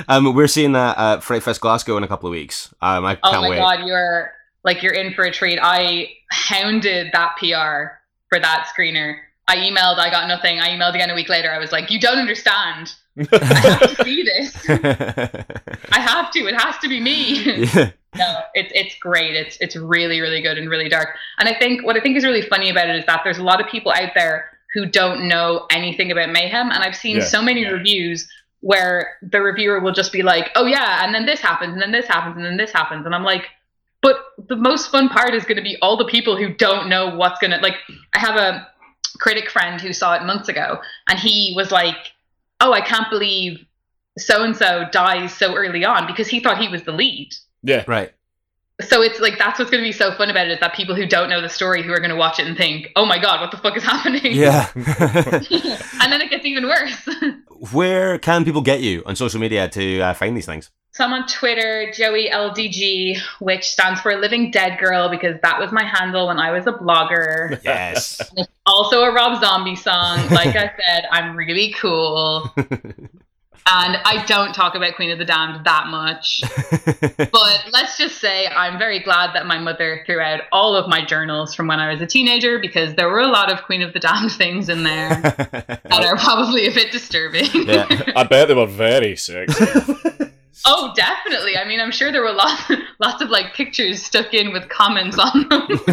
Um, we're seeing that at Fright Fest Glasgow in a couple of weeks. Um, I Oh can't wait. Oh my wait. god, you're like you're in for a treat. I hounded that PR for that screener. I emailed, I got nothing. I emailed again a week later. I was like, "You don't understand. I have to see this. I have to. It has to be me." yeah. [LAUGHS] no, it's it's great. It's it's really really good and really dark. And I think what I think is really funny about it is that there's a lot of people out there who don't know anything about mayhem, and I've seen Yeah, so many yeah. reviews where the reviewer will just be like, "Oh yeah," and then this happens, and then this happens, and then this happens, and I'm like, but the most fun part is going to be all the people who don't know what's going to like. I have a critic friend who saw it months ago, and he was like, "Oh, I can't believe." So and so dies so early on because he thought he was the lead Yeah. Right. so it's like that's what's going to be so fun about it is that people who don't know the story who are going to watch it and think oh my god what the fuck is [LAUGHS] happening Yeah. [LAUGHS] [LAUGHS] and then it gets even worse Where can people get you on social media to uh, find these things? So i'm on twitter joey ldg which stands for living dead girl because that was my handle when i was a blogger Yes. [LAUGHS] also a rob zombie song like i said i'm really cool and i don't talk about queen of the damned that much [LAUGHS] But let's just say I'm very glad that my mother threw out all of my journals from when I was a teenager because there were a lot of Queen of the Damned things in there that are [LAUGHS] probably a bit disturbing. Yeah. I bet they were very sexy. Oh, definitely. I mean, I'm sure there were lots, [LAUGHS] lots of like pictures stuck in with comments on them. [LAUGHS] [LAUGHS]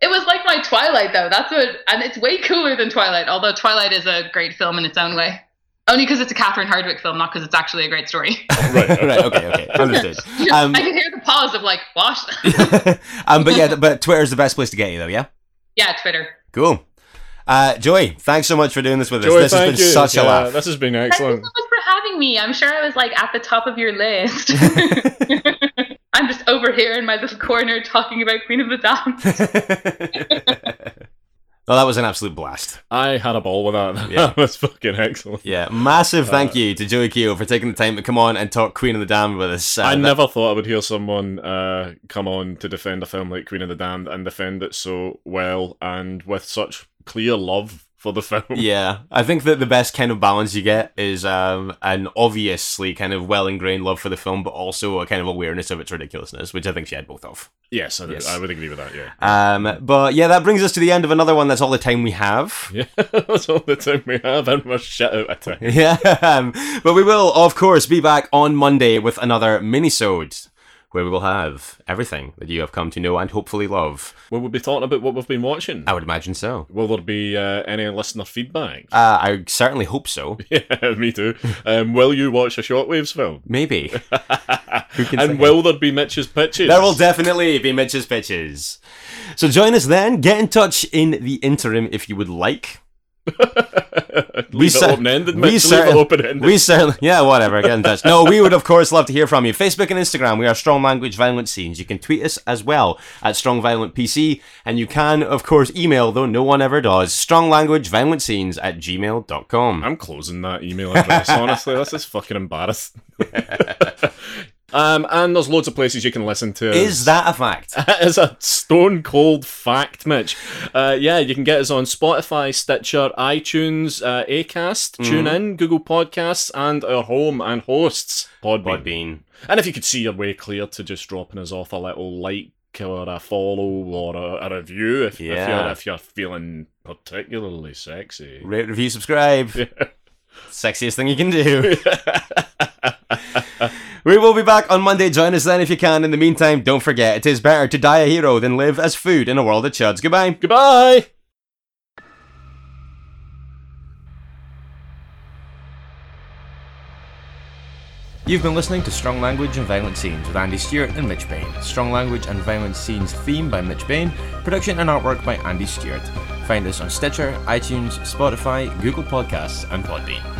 it was like my Twilight, though. That's what, and it's way cooler than Twilight. Although Twilight is a great film in its own way, only because it's a Catherine Hardwicke film, not because it's actually a great story. right. right. Okay. Okay. Understood. Um, I can hear the pause of like, what? um, but yeah, but Twitter's the best place to get you, though. Yeah. yeah, Twitter. Cool. Uh, Joey, thanks so much for doing this with us. Joey, this has been you. such a laugh. This has been Thank you so excellent. Much for having me. I'm sure I was like at the top of your list. [LAUGHS] [LAUGHS] I'm just over here in my little corner talking about Queen of the Damned. [LAUGHS] No, that was an absolute blast. I had a ball with that. Yeah. That was fucking excellent. Yeah, massive thank you to Joey Keogh for taking the time to come on and talk Queen of the Damned with us. Uh, I that- never thought I would hear someone uh, come on to defend a film like Queen of the Damned and defend it so well and with such clear love for the film. [LAUGHS] Yeah, I think that the best kind of balance you get is um, an obviously kind of well ingrained love for the film, but also a kind of awareness of its ridiculousness, which I think she had both of. Yes, I, Yes. I would agree with that. Yeah, Um, but yeah, that brings us to the end of another one. That's all the time we have. [LAUGHS] yeah, that's all the time we have, and we're shit out of time. [LAUGHS] Yeah, um, but we will, of course, be back on Monday with another mini-sode where we will have everything that you have come to know and hopefully love. Will we be talking about what we've been watching? I would imagine so. Will there be uh, any listener feedback? Uh, I certainly hope so. [LAUGHS] yeah, me too. Um, will you watch a Shockwaves film? Maybe. [LAUGHS] And will there be Mitch's pitches? There will definitely be Mitch's pitches. So join us then. Get in touch in the interim if you would like. [LAUGHS] leave it cer- open ended. we Mitch. Leave cer- open ended. We certainly, [LAUGHS] yeah, whatever. Get in touch. No, we would of course love to hear from you. Facebook and Instagram, we are Strong Language Violent Scenes. You can tweet us as well at Strong Violent PC, and you can of course email, though no one ever does, Strong Language Violent Scenes at gmail.com. I'm closing that email address. honestly, this is fucking embarrassing. [LAUGHS] um, and there's loads of places you can listen to. us. Is that a fact? [LAUGHS] That is a stone cold fact, Mitch. Uh, yeah, you can get us on Spotify, Stitcher, iTunes, uh, Acast, TuneIn, Google Podcasts, and our home and hosts, Podbean. Podbean. And if you could see your way clear to just dropping us off a little like or a follow or a, a review if, if you're if you're feeling particularly sexy. Rate, review, subscribe. [LAUGHS] Sexiest thing you can do. [LAUGHS] we will be back on Monday. Join us then if you can. In the meantime, don't forget it is better to die a hero than live as food in a world of chuds. Goodbye. Goodbye. You've been listening to Strong Language and Violent Scenes with Andy Stewart and Mitch Bain. Strong Language and Violent Scenes theme by Mitch Bain, production and artwork by Andy Stewart. Find us on Stitcher, iTunes, Spotify, Google Podcasts, and Podbean.